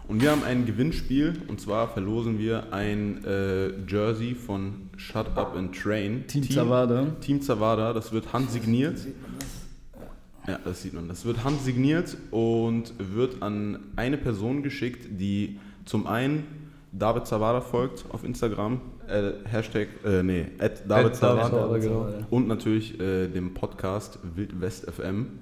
Und wir haben ein Gewinnspiel und zwar verlosen wir ein äh, Jersey von Shut Up and Train. Team Zawada. Team Zavada, das wird handsigniert. Ja, das sieht man. Das wird handsigniert und wird an eine Person geschickt, die zum einen David Zavada folgt auf Instagram, äh, Hashtag, äh, nee, at David Zavada genau. und natürlich äh, dem Podcast Wild West FM.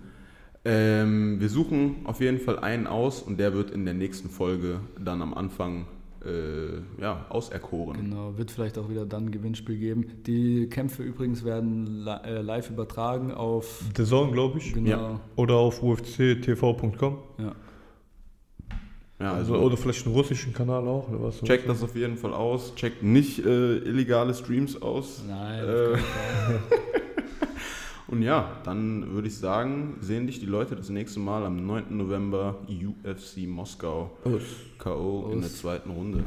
Ähm, wir suchen auf jeden Fall einen aus und der wird in der nächsten Folge dann am Anfang äh, ja, auserkoren. Genau, wird vielleicht auch wieder dann ein Gewinnspiel geben. Die Kämpfe übrigens werden li äh, live übertragen auf The Zone, glaube ich. genau. Ja. Oder auf ufctv.com. Ja. Ja, Also, also oder vielleicht einen russischen Kanal auch. Oder was checkt das auf jeden Fall aus. Checkt nicht äh, illegale Streams aus. Nein, Äh, Und ja, dann würde ich sagen, sehen dich die Leute das nächste Mal am 9. November UFC Moskau. K.O. in der zweiten Runde.